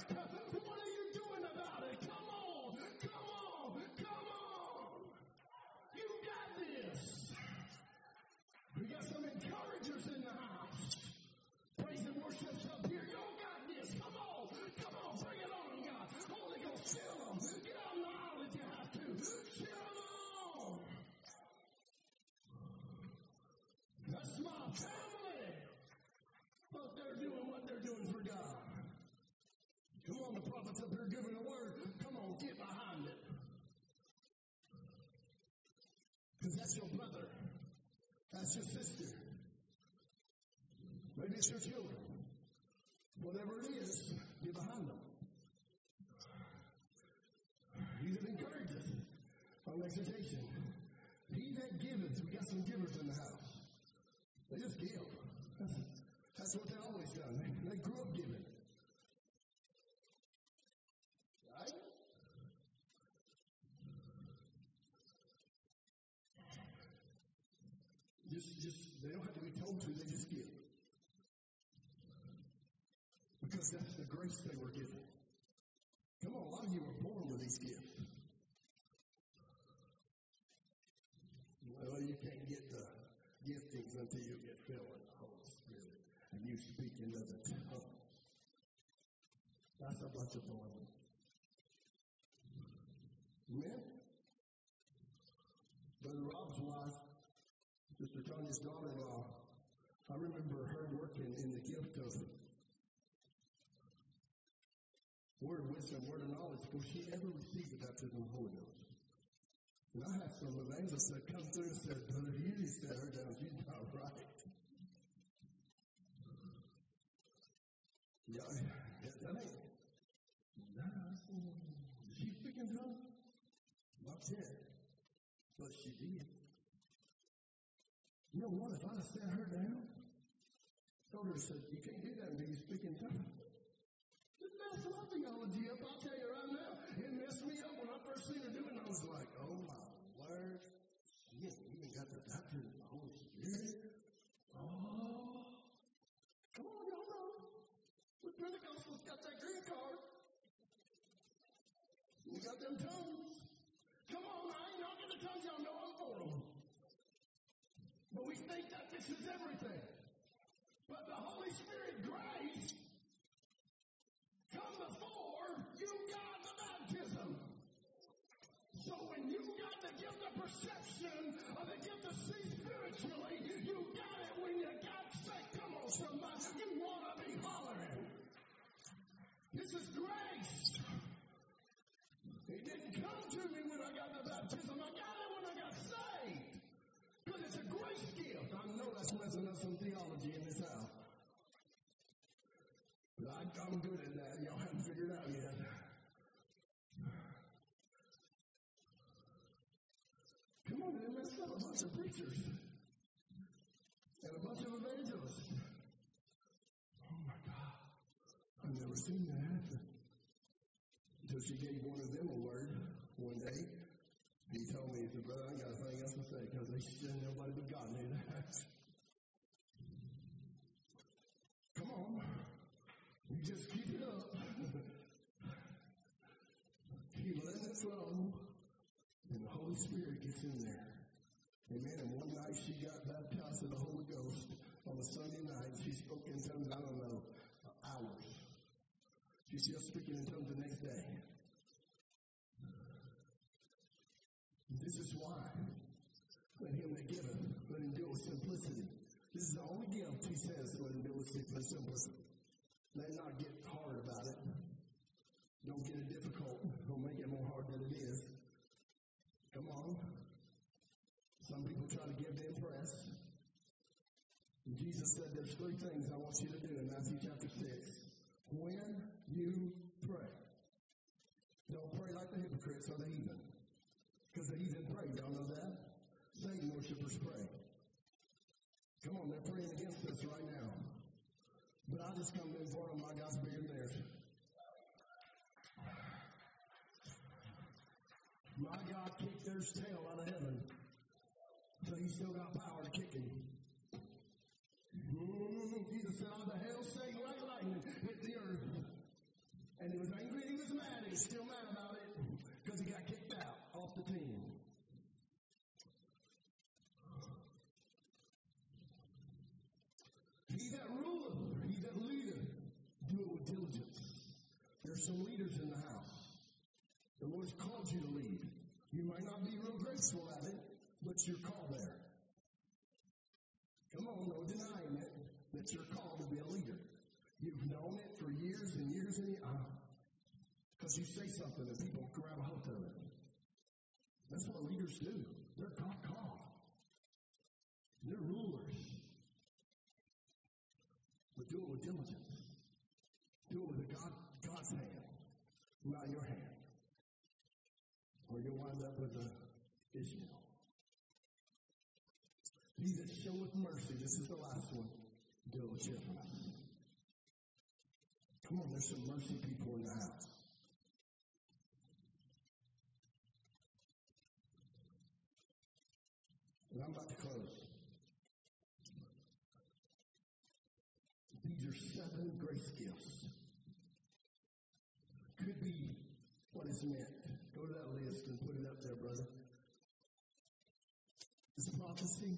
That's your sister. Maybe it's your children. Whatever it is, get behind them. He's an encourager. On exhortation. He that giveth, we got some givers in the house. They just give. That's, that's what they always done. They, they grew up giving. Right? Just, just, they don't have to be told to, they just give. Because that's the grace they were given. Come on, a lot of you were born with these gifts. Well, you can't get the giftings until you get filled with the Holy Spirit and you speak in other tongues. That's a bunch of baloney. Amen? Brother Rob's wife, Sister Tanya's daughter-in-law, I remember her working in the gift of word wisdom, word of knowledge, before she ever received the baptism of the Holy Ghost. And I had some evangelists that come through and said, Brother Hughes set her down. She's not right. Yeah, that ain't. Nah, she in tongues? Not yet. But she did. You know what? If I'd sat her down, told her, said, you can't do that until you speak in tongues. It messed my theology up, I'll tell you right now. It messed me up when I first seen her do it, and I was like, oh my word. You even got the baptism of the Holy Spirit. Oh. Come on, y'all know. We Pentecostals got that green card. We got them tongues. Come on, I ain't knocking the tongues, y'all know I'm for them. But we think that this is everything. But the Holy Spirit grace come before you got the baptism. So when you got the gift of perception or the gift to see spiritually, you got it when you got faith. Come on, somebody. You want to be hollering. This is grace. Know messing up some theology in this house. But I, I'm good at that. Y'all haven't figured out yet. Come on, they messed up a bunch of preachers and a bunch of evangelists. Oh my God. I've never seen that happen. Until she gave one of them a word one day. He told me, he said, Brother, I got a thing else to say because they said nobody but God knew that. Come on. You just keep it up. keep letting it flow. And the Holy Spirit gets in there. Amen. And one night she got baptized in the Holy Ghost on a Sunday night. She spoke in tongues, I don't know, hours. She's still speaking in tongues the next day. This is why. Let him that giveth, let him do with simplicity. This is the only gift he says, let him it with simplicity. Let not get hard about it. Don't get it difficult. Don't make it more hard than it is. Come on. Some people try to give to impress. And Jesus said there's three things I want you to do in Matthew chapter 6. When you pray. Don't pray like the hypocrites or the heathen. Because the heathen pray. Y'all know that? Satan worshippers pray. Come on, they're praying against us right now. But I just come to inform them my God's bigger than theirs. My God their tail out of heaven. So he still got power to kick him. Mm, Jesus said, of the hell, Satan like lightning hit the earth. And he was angry he was mad. He's still mad about it because he got kicked out off the team. He that ruleth, he that leadeth, do it with diligence. There's some leaders in the house. The Lord's called you to lead. You might not be real graceful at it, but you're called there. Come on, no denying it, that you're called to be a leader. You've known it for years and years and years. Ah. Because you say something and people grab a hold of it. That's what leaders do. They're God called. They're rulers. But do it with diligence. Do it with God, God's hand, not your hand. With Ishmael. He that showeth mercy, this is the last one, with cheerfulness. Come on, there's some mercy people in the house. And I'm about to close. These are seven grace gifts. Could be what is meant. Go to that list and put it up there, brother. It's prophecy,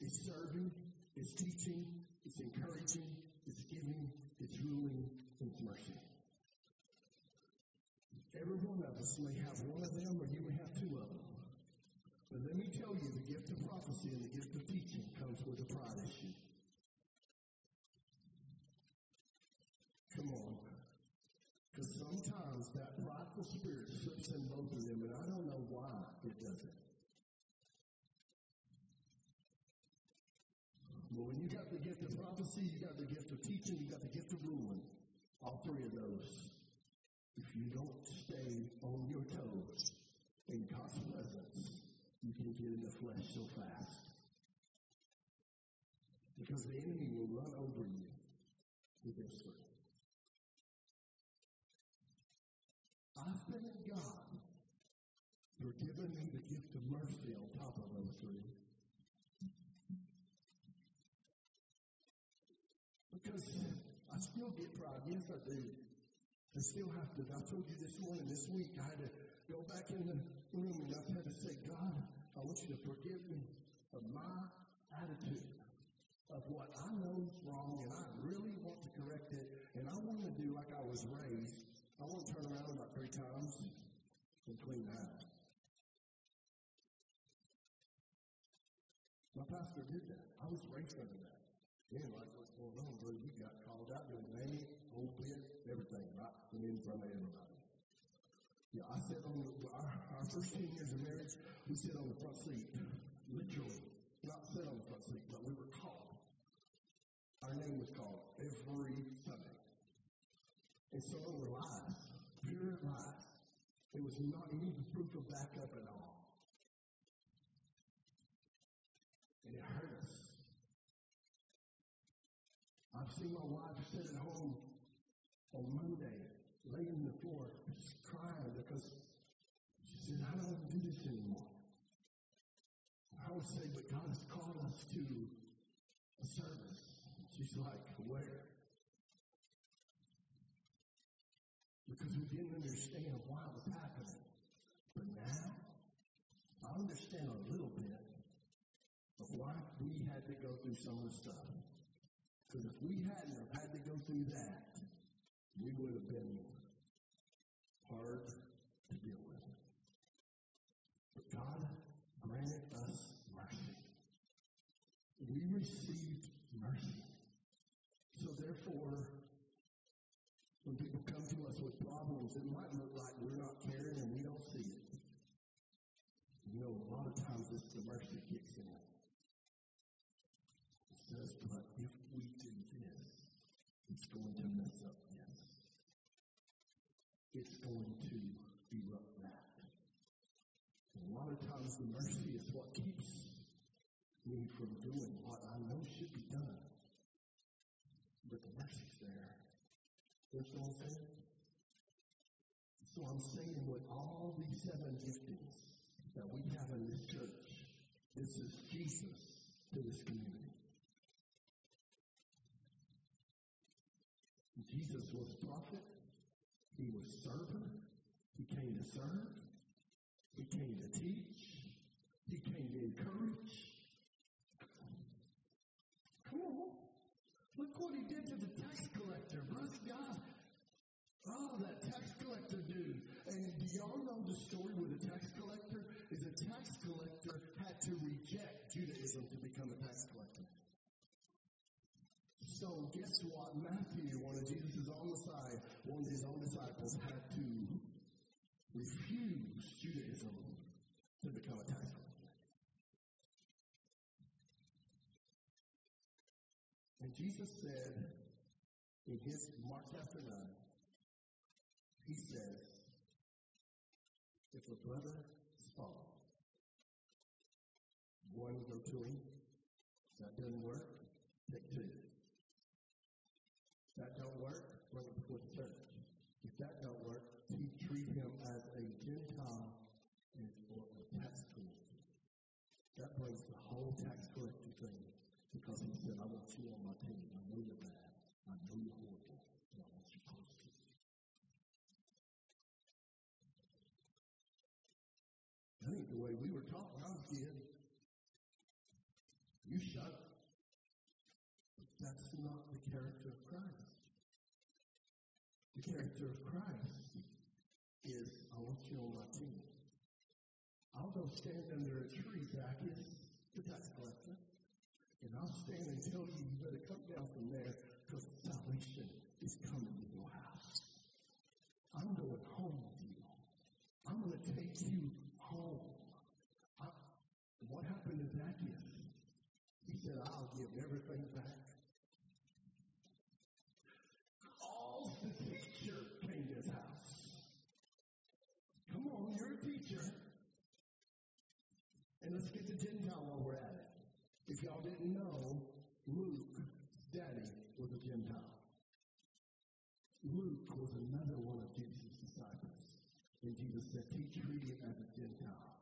it's serving, it's teaching, it's encouraging, it's giving, it's ruling, it's mercy. Every one of us may have one of them or you may have two of them. But let me tell you, the gift of prophecy and the gift of teaching comes with a pride issue. Come on. Because sometimes that prideful spirit slips in both of them, and I don't know why it doesn't. When you got the gift of prophecy, you got the gift of teaching, you got the gift of ruling. All three of those. If you don't stay on your toes in God's presence, you can get in the flesh so fast. Because the enemy will run over you with this three. I thank God for giving me the gift of mercy on top of those three. Because I still get pride. Yes, I do. I still have to. I told you this morning, this week, I had to go back in the room and I had to say, God, I want you to forgive me of my attitude of what I know is wrong and I really want to correct it and I want to do like I was raised. I want to turn around about three times and clean house. My pastor did that. I was raised under that. Man, like what's going on, brother? You got called out doing name, whole bit, everything, right? And in front of everybody. Yeah, I sat on the, our, first 10 years of marriage, we sat on the front seat, literally. Not sat on the front seat, but we were called. Our name was called every Sunday. And so it were lies, pure lies. It was not any proof of backup at all. And it hurt us. I've seen my wife sit at home on Monday, laying on the floor, just crying because she said, I don't want to do this anymore. Say, but God has called us to a service. She's like, where? Because we didn't understand why it was happening. But now, I understand a little bit of why we had to go through some of the stuff. Because if we hadn't have had to go through that, we would have been hard to deal with. But God granted us mercy. We received mercy. So therefore, when people come to us with problems, it might look like we're not caring and we don't see it. You know, a lot of times it's the mercy kicks in It says, but if we do this, it's going to mess up this. It's going to erupt that. A lot of times the mercy is what keeps me from doing what I know should be done. But the mercy's there. You know what I'm saying? With all these seven giftings that we have in this church, this is Jesus to this community. Jesus was prophet. He was servant. He came to serve. He came to teach. He came to encourage. Come on. Look what he did to the tax collector. Bless God. Oh, that tax collector dude. And do y'all know the story with the tax collector? Is a tax collector had to reject Judaism to become a tax collector. So guess what? Matthew, one of Jesus' own Messiah, one of his own disciples, had to refuse Judaism to become a tax collector. And Jesus said in his Mark chapter 9, he says, if a brother is fallen, One, go to him. That doesn't work. Take two. That don't work. Bring him before the church. If that don't work, he treat him as a Gentile and, or a tax collector. That brings the whole tax collector thing because he said, I want you on my team. I know you're bad. I know you're horrible. But I want you close to me. That ain't the way we were taught when I was a kid. You shut up. But that's not the character of Christ. The character of Christ is, I want you on my team. I'll go stand under a tree, Zacchaeus, the tax collector, and I'll stand and tell you you better come down from there because salvation is coming to your house. I'm going home with you. I'm going to take you home. I, what happened to Zacchaeus? He said, I'll give everything back. All the teacher came to his house. Come on, you're a teacher. And let's get to Gentile while we're at it. If y'all didn't know, Luke, daddy, was a Gentile. Luke was another one of Jesus' disciples. And Jesus said, he treated as a Gentile.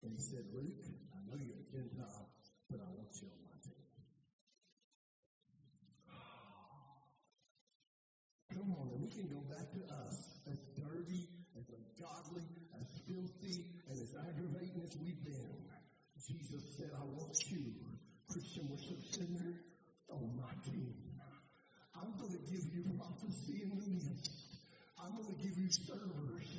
And he said, Luke, I know you're a Gentile, but I want you on my team. Come on, and we can go back to us as dirty, as ungodly, as filthy, and as aggravating as we've been. Jesus said, I want you, Christian worship center, on my team. I'm going to give you prophecy the midst. I'm going to give you servers.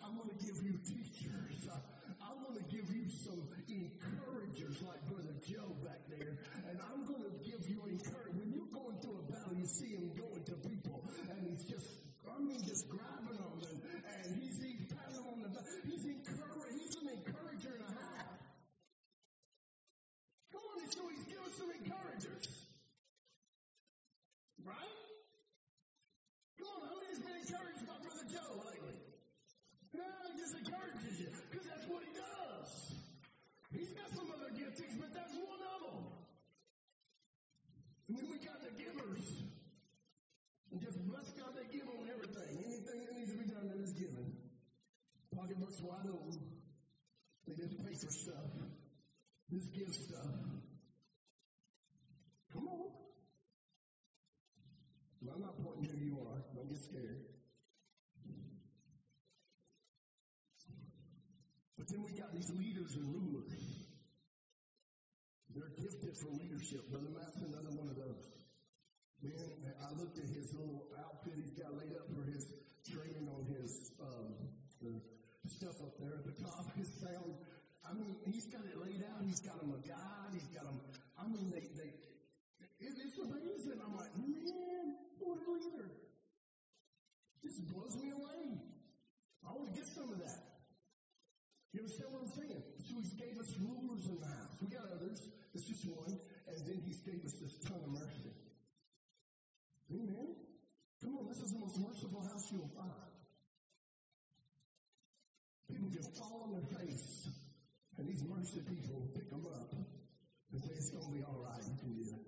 I'm going to give you teachers. I'm going to give you some encouragers like Brother Joe back there. And I'm going to give you encouragement. When you're going through a battle, you see him going to people and he's just, I mean, just grabbing Pocketbooks wide open. They just pay for stuff. Just give stuff. Come on. Well, I'm not pointing who you are. Don't get scared. But then we got these leaders and rulers. They're gifted for leadership. Brother Matt's another one of those. Man, I looked at his little outfit he's got laid up for his training on his um, the stuff up there at the top. [LAUGHS] His sound. I mean, he's got it laid out. He's got him a guide. He's got him. I mean, they they. It, it's amazing. I'm like, man, what a leader. This blows me away. I want to get some of that. You understand what I'm saying? So he gave us rulers in the house. We got others. It's just one. And then he gave us this ton of mercy. Amen. Come on, this is the most merciful house you'll find. Can fall on their face, and these mercy people pick them up and say, It's going to be all right. You can do it.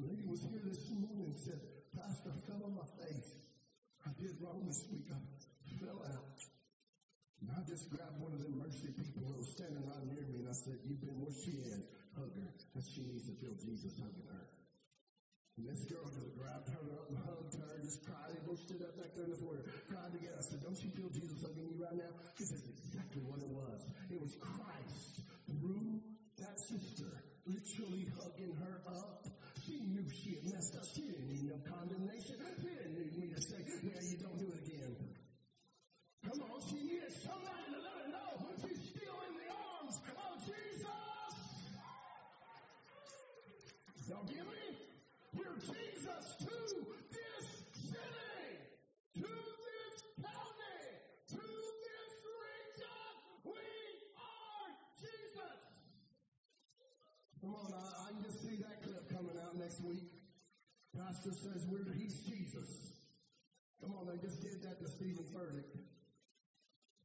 The lady was here this morning and said, Pastor, I fell on my face. I did wrong this week. I fell out. And I just grabbed one of them mercy people who was standing right near me and I said, You've been where she at? Hug her. And she needs to feel Jesus hugging her. And this girl just grabbed her up and hugged her, just cried. Both stood up back there in the corner, cried together. I said, Don't you feel Jesus hugging you right now? Because that's exactly what it was. It was Christ through that sister, literally hugging her up. She knew she had messed up. She didn't need no condemnation. She didn't need me to say, Yeah, you don't do it again. Come on, she needed somebody to let her know she's Come on, I, I can just see that clip coming out next week. Pastor says we're he's Jesus. Come on, they just did that to Stephen Furtick.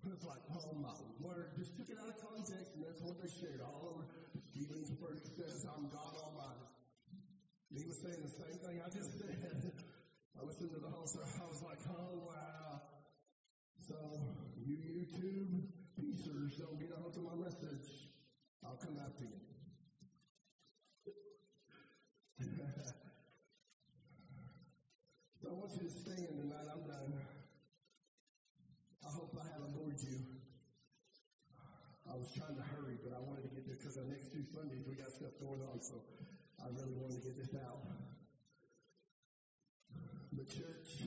It's like, oh my word, just took it out of context and that's what they shared all over. Stephen Furtick says, I'm God Almighty. He was saying the same thing I just said. I listened to the whole story. I was like, oh wow. So, you YouTube piecers don't get a hold of my message. I'll come after you. Want you to stand tonight. I'm done. I hope I haven't bored you. I was trying to hurry, but I wanted to get there because the next two Sundays we got stuff going on, so I really wanted to get this out. The church,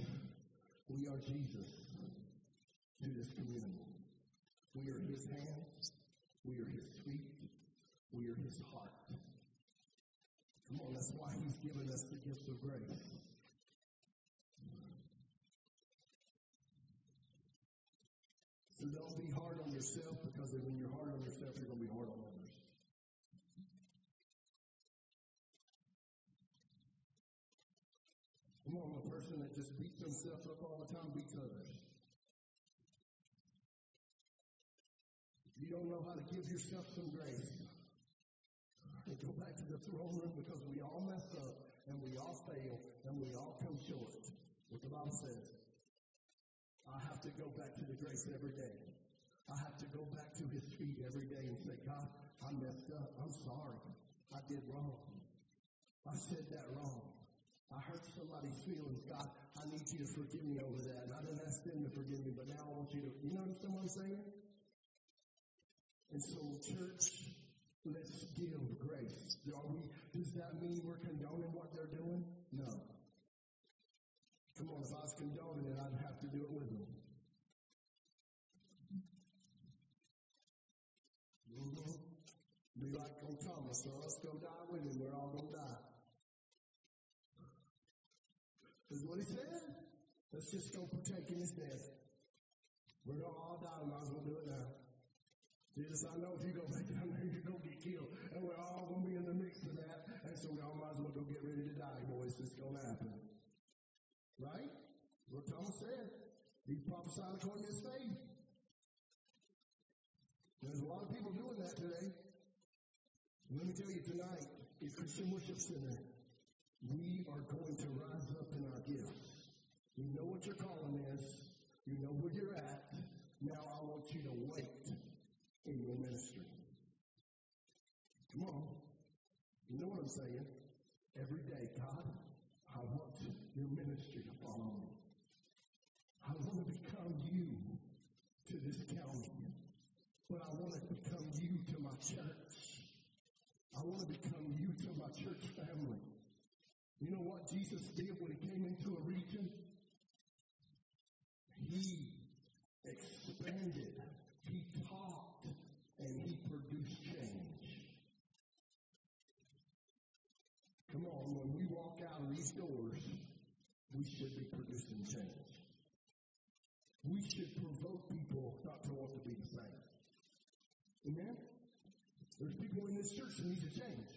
we are Jesus to this community. We are his hands, we are his feet, we are his heart. Come on, that's why he's given us the gift of grace. So don't be hard on yourself because when you're hard on yourself, you're going to be hard on others. Come on, a person that just beats himself up all the time beats others. You don't know how to give yourself some grace, and go back to the throne room because we all mess up and we all fail and we all come short. What the Bible says. I have to go back to the grace every day. I have to go back to his feet every day and say, God, I messed up. I'm sorry. I did wrong. I said that wrong. I hurt somebody's feelings. God, I need you to forgive me over that. And I didn't ask them to forgive me, but now I want you to, you know what I'm saying? And so, church, let's give grace. Are we, does that mean we're condoning what they're doing? No. Come on, if I was condoning it, I'd have to do it with them. Mm-hmm. Be like on Thomas, so let's go die with him. We're all going to die. Is what he said. Let's just go partake in his death. We're going to all die. Might as well do it now. Jesus, I know if you go back down there, you're going to get killed. And we're all going to be in the mix of that. And so we all might as well go get ready to die, boys. It's going to happen. Right? What Thomas said. He prophesied according to his faith. There's a lot of people doing that today. Let me tell you tonight, at Christian Worship Center, we are going to rise up in our gifts. You know what your calling is. You know where you're at. Now I want you to wait in your ministry. Come on. You know what I'm saying? Every day, God, I want your ministry to follow me. I want to become you to this county. But I want to become you to my church. I want to become you to my church family. You know what Jesus did when he came into a region? He expanded, he taught, and he produced change. Come on, when we walk out of these doors, we should be producing change. We should provoke people not to want to be the same. Amen? There's people in this church that need to change.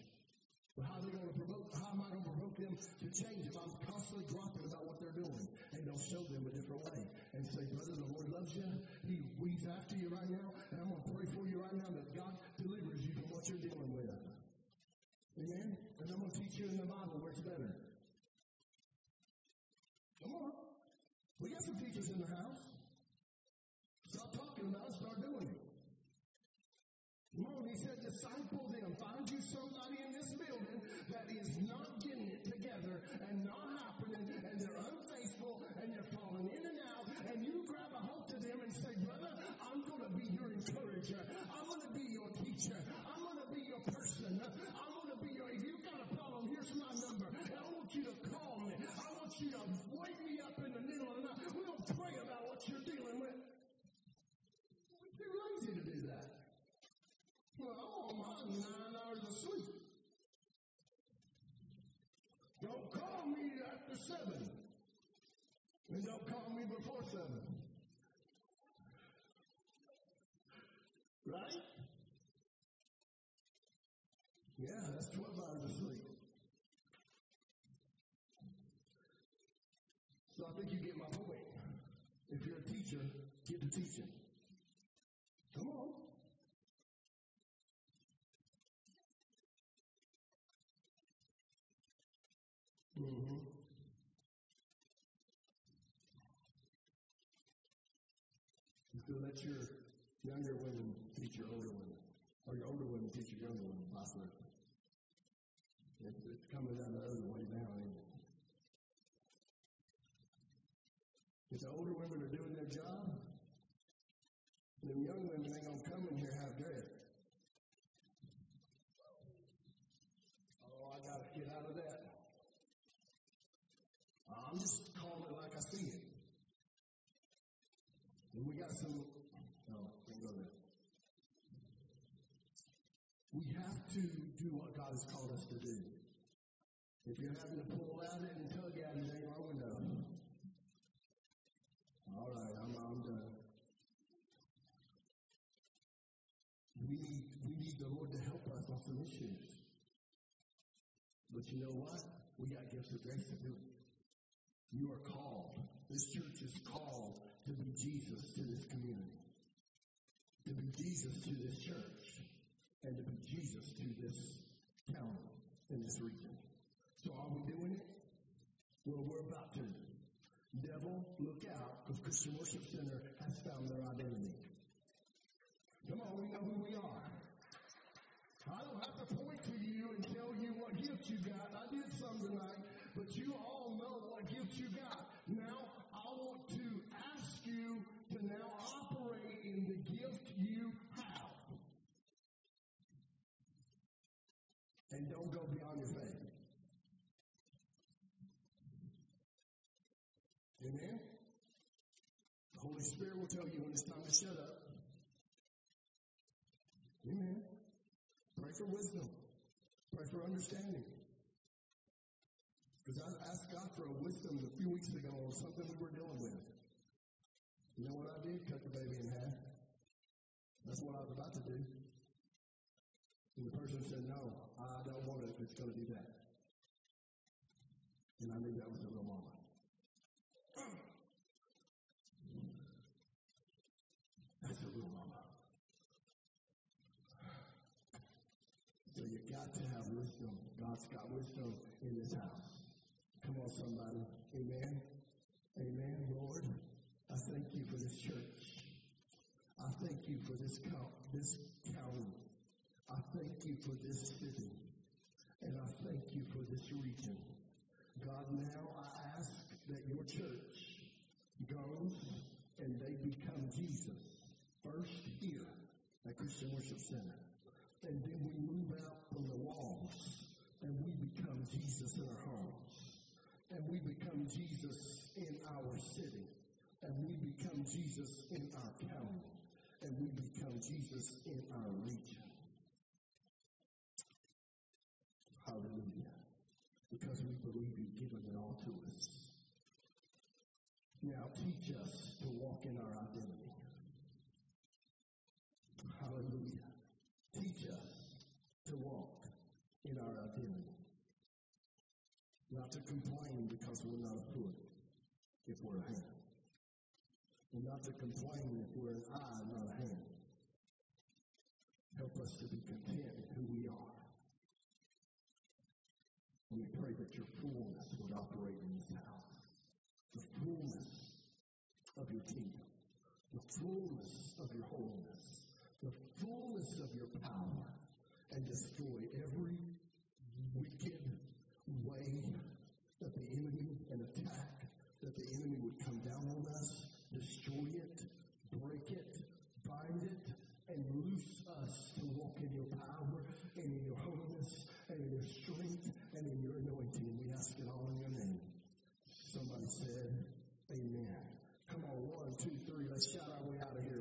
But how are they going to provoke, how am I going to provoke them to change if I'm constantly dropping about what they're doing and don't show them a different way and say, brother, the Lord loves you. He weeds after you right now and I'm going to pray for you right now that God delivers you from what you're dealing with. Amen? And I'm going to teach you in the Bible where it's better. Come on. We got some teachers in the house. Seven. And don't call me before seven. Right? Yeah, that's 12 hours of sleep. So I think you get my point. If you're a teacher, get to teaching. Come on. Mm-hmm. You feel let your younger women teach your older women, or your older women teach your younger women, vice. It's, it's coming down the other way now, ain't it? If the older women are doing their job, the young women ain't gonna come in here half dressed. Oh, I gotta get out of that. I'm just calling it like I see it. And we got some, no, can't go there. We have to do what God has called us to do. If you're having to pull out it and tug at it, ain't long enough. All right, I'm, I'm done. We need, we need the Lord to help us on some issues. But you know what? We got gifts of grace to do it. You are called. This church is called to be Jesus to this community, to be Jesus to this church, and to be Jesus to this town in this region. So are we doing it? Well, we're about to. Devil, look out, because Christian Worship Center has found their identity. Come on, we know who we are. I don't have to point to you and tell you what gift you got. I did some tonight, but you all know what gift you got. Now, I want to ask you to now operate in the gift you have. And don't go beyond your faith. Amen? The Holy Spirit will tell you when it's time to shut up. Amen. Pray for wisdom. Pray for understanding. Because I asked God for a wisdom a few weeks ago on something we were dealing with. You know what I did? Cut the baby in half. That's what I was about to do. And the person said, no, I don't want it it's going to do that. And I knew that was a real mama. That's a real mama. So you got to have wisdom. God's got wisdom in this house. Come on, somebody. Amen. Amen, Lord. I thank you for this church. I thank you for this co- this county. I thank you for this city. And I thank you for this region. God, now I ask that your church goes and they become Jesus. First here at Christian Worship Center. And then we move out from the walls and we become Jesus in our homes. And we become Jesus in our city. And we become Jesus in our county. And we become Jesus in our region. Hallelujah. Because we believe you've given it all to us. Now teach us to walk in our identity. Hallelujah. Teach us to walk our. Not to complain because we're not a foot if we're a hand. And not to complain if we're an eye, not a hand. Help us to be content in who we are. And we pray that your fullness would operate in this house. The fullness of your kingdom. The fullness of your holiness. The fullness of your power. And destroy every wicked way that the enemy, and attack that the enemy would come down on us, destroy it, break it, bind it, and loose us to walk in your power and in your holiness and in your strength and in your anointing. We ask it all in your name. Somebody said, Amen. Come on, one, two, three. Let's shout our way out of here.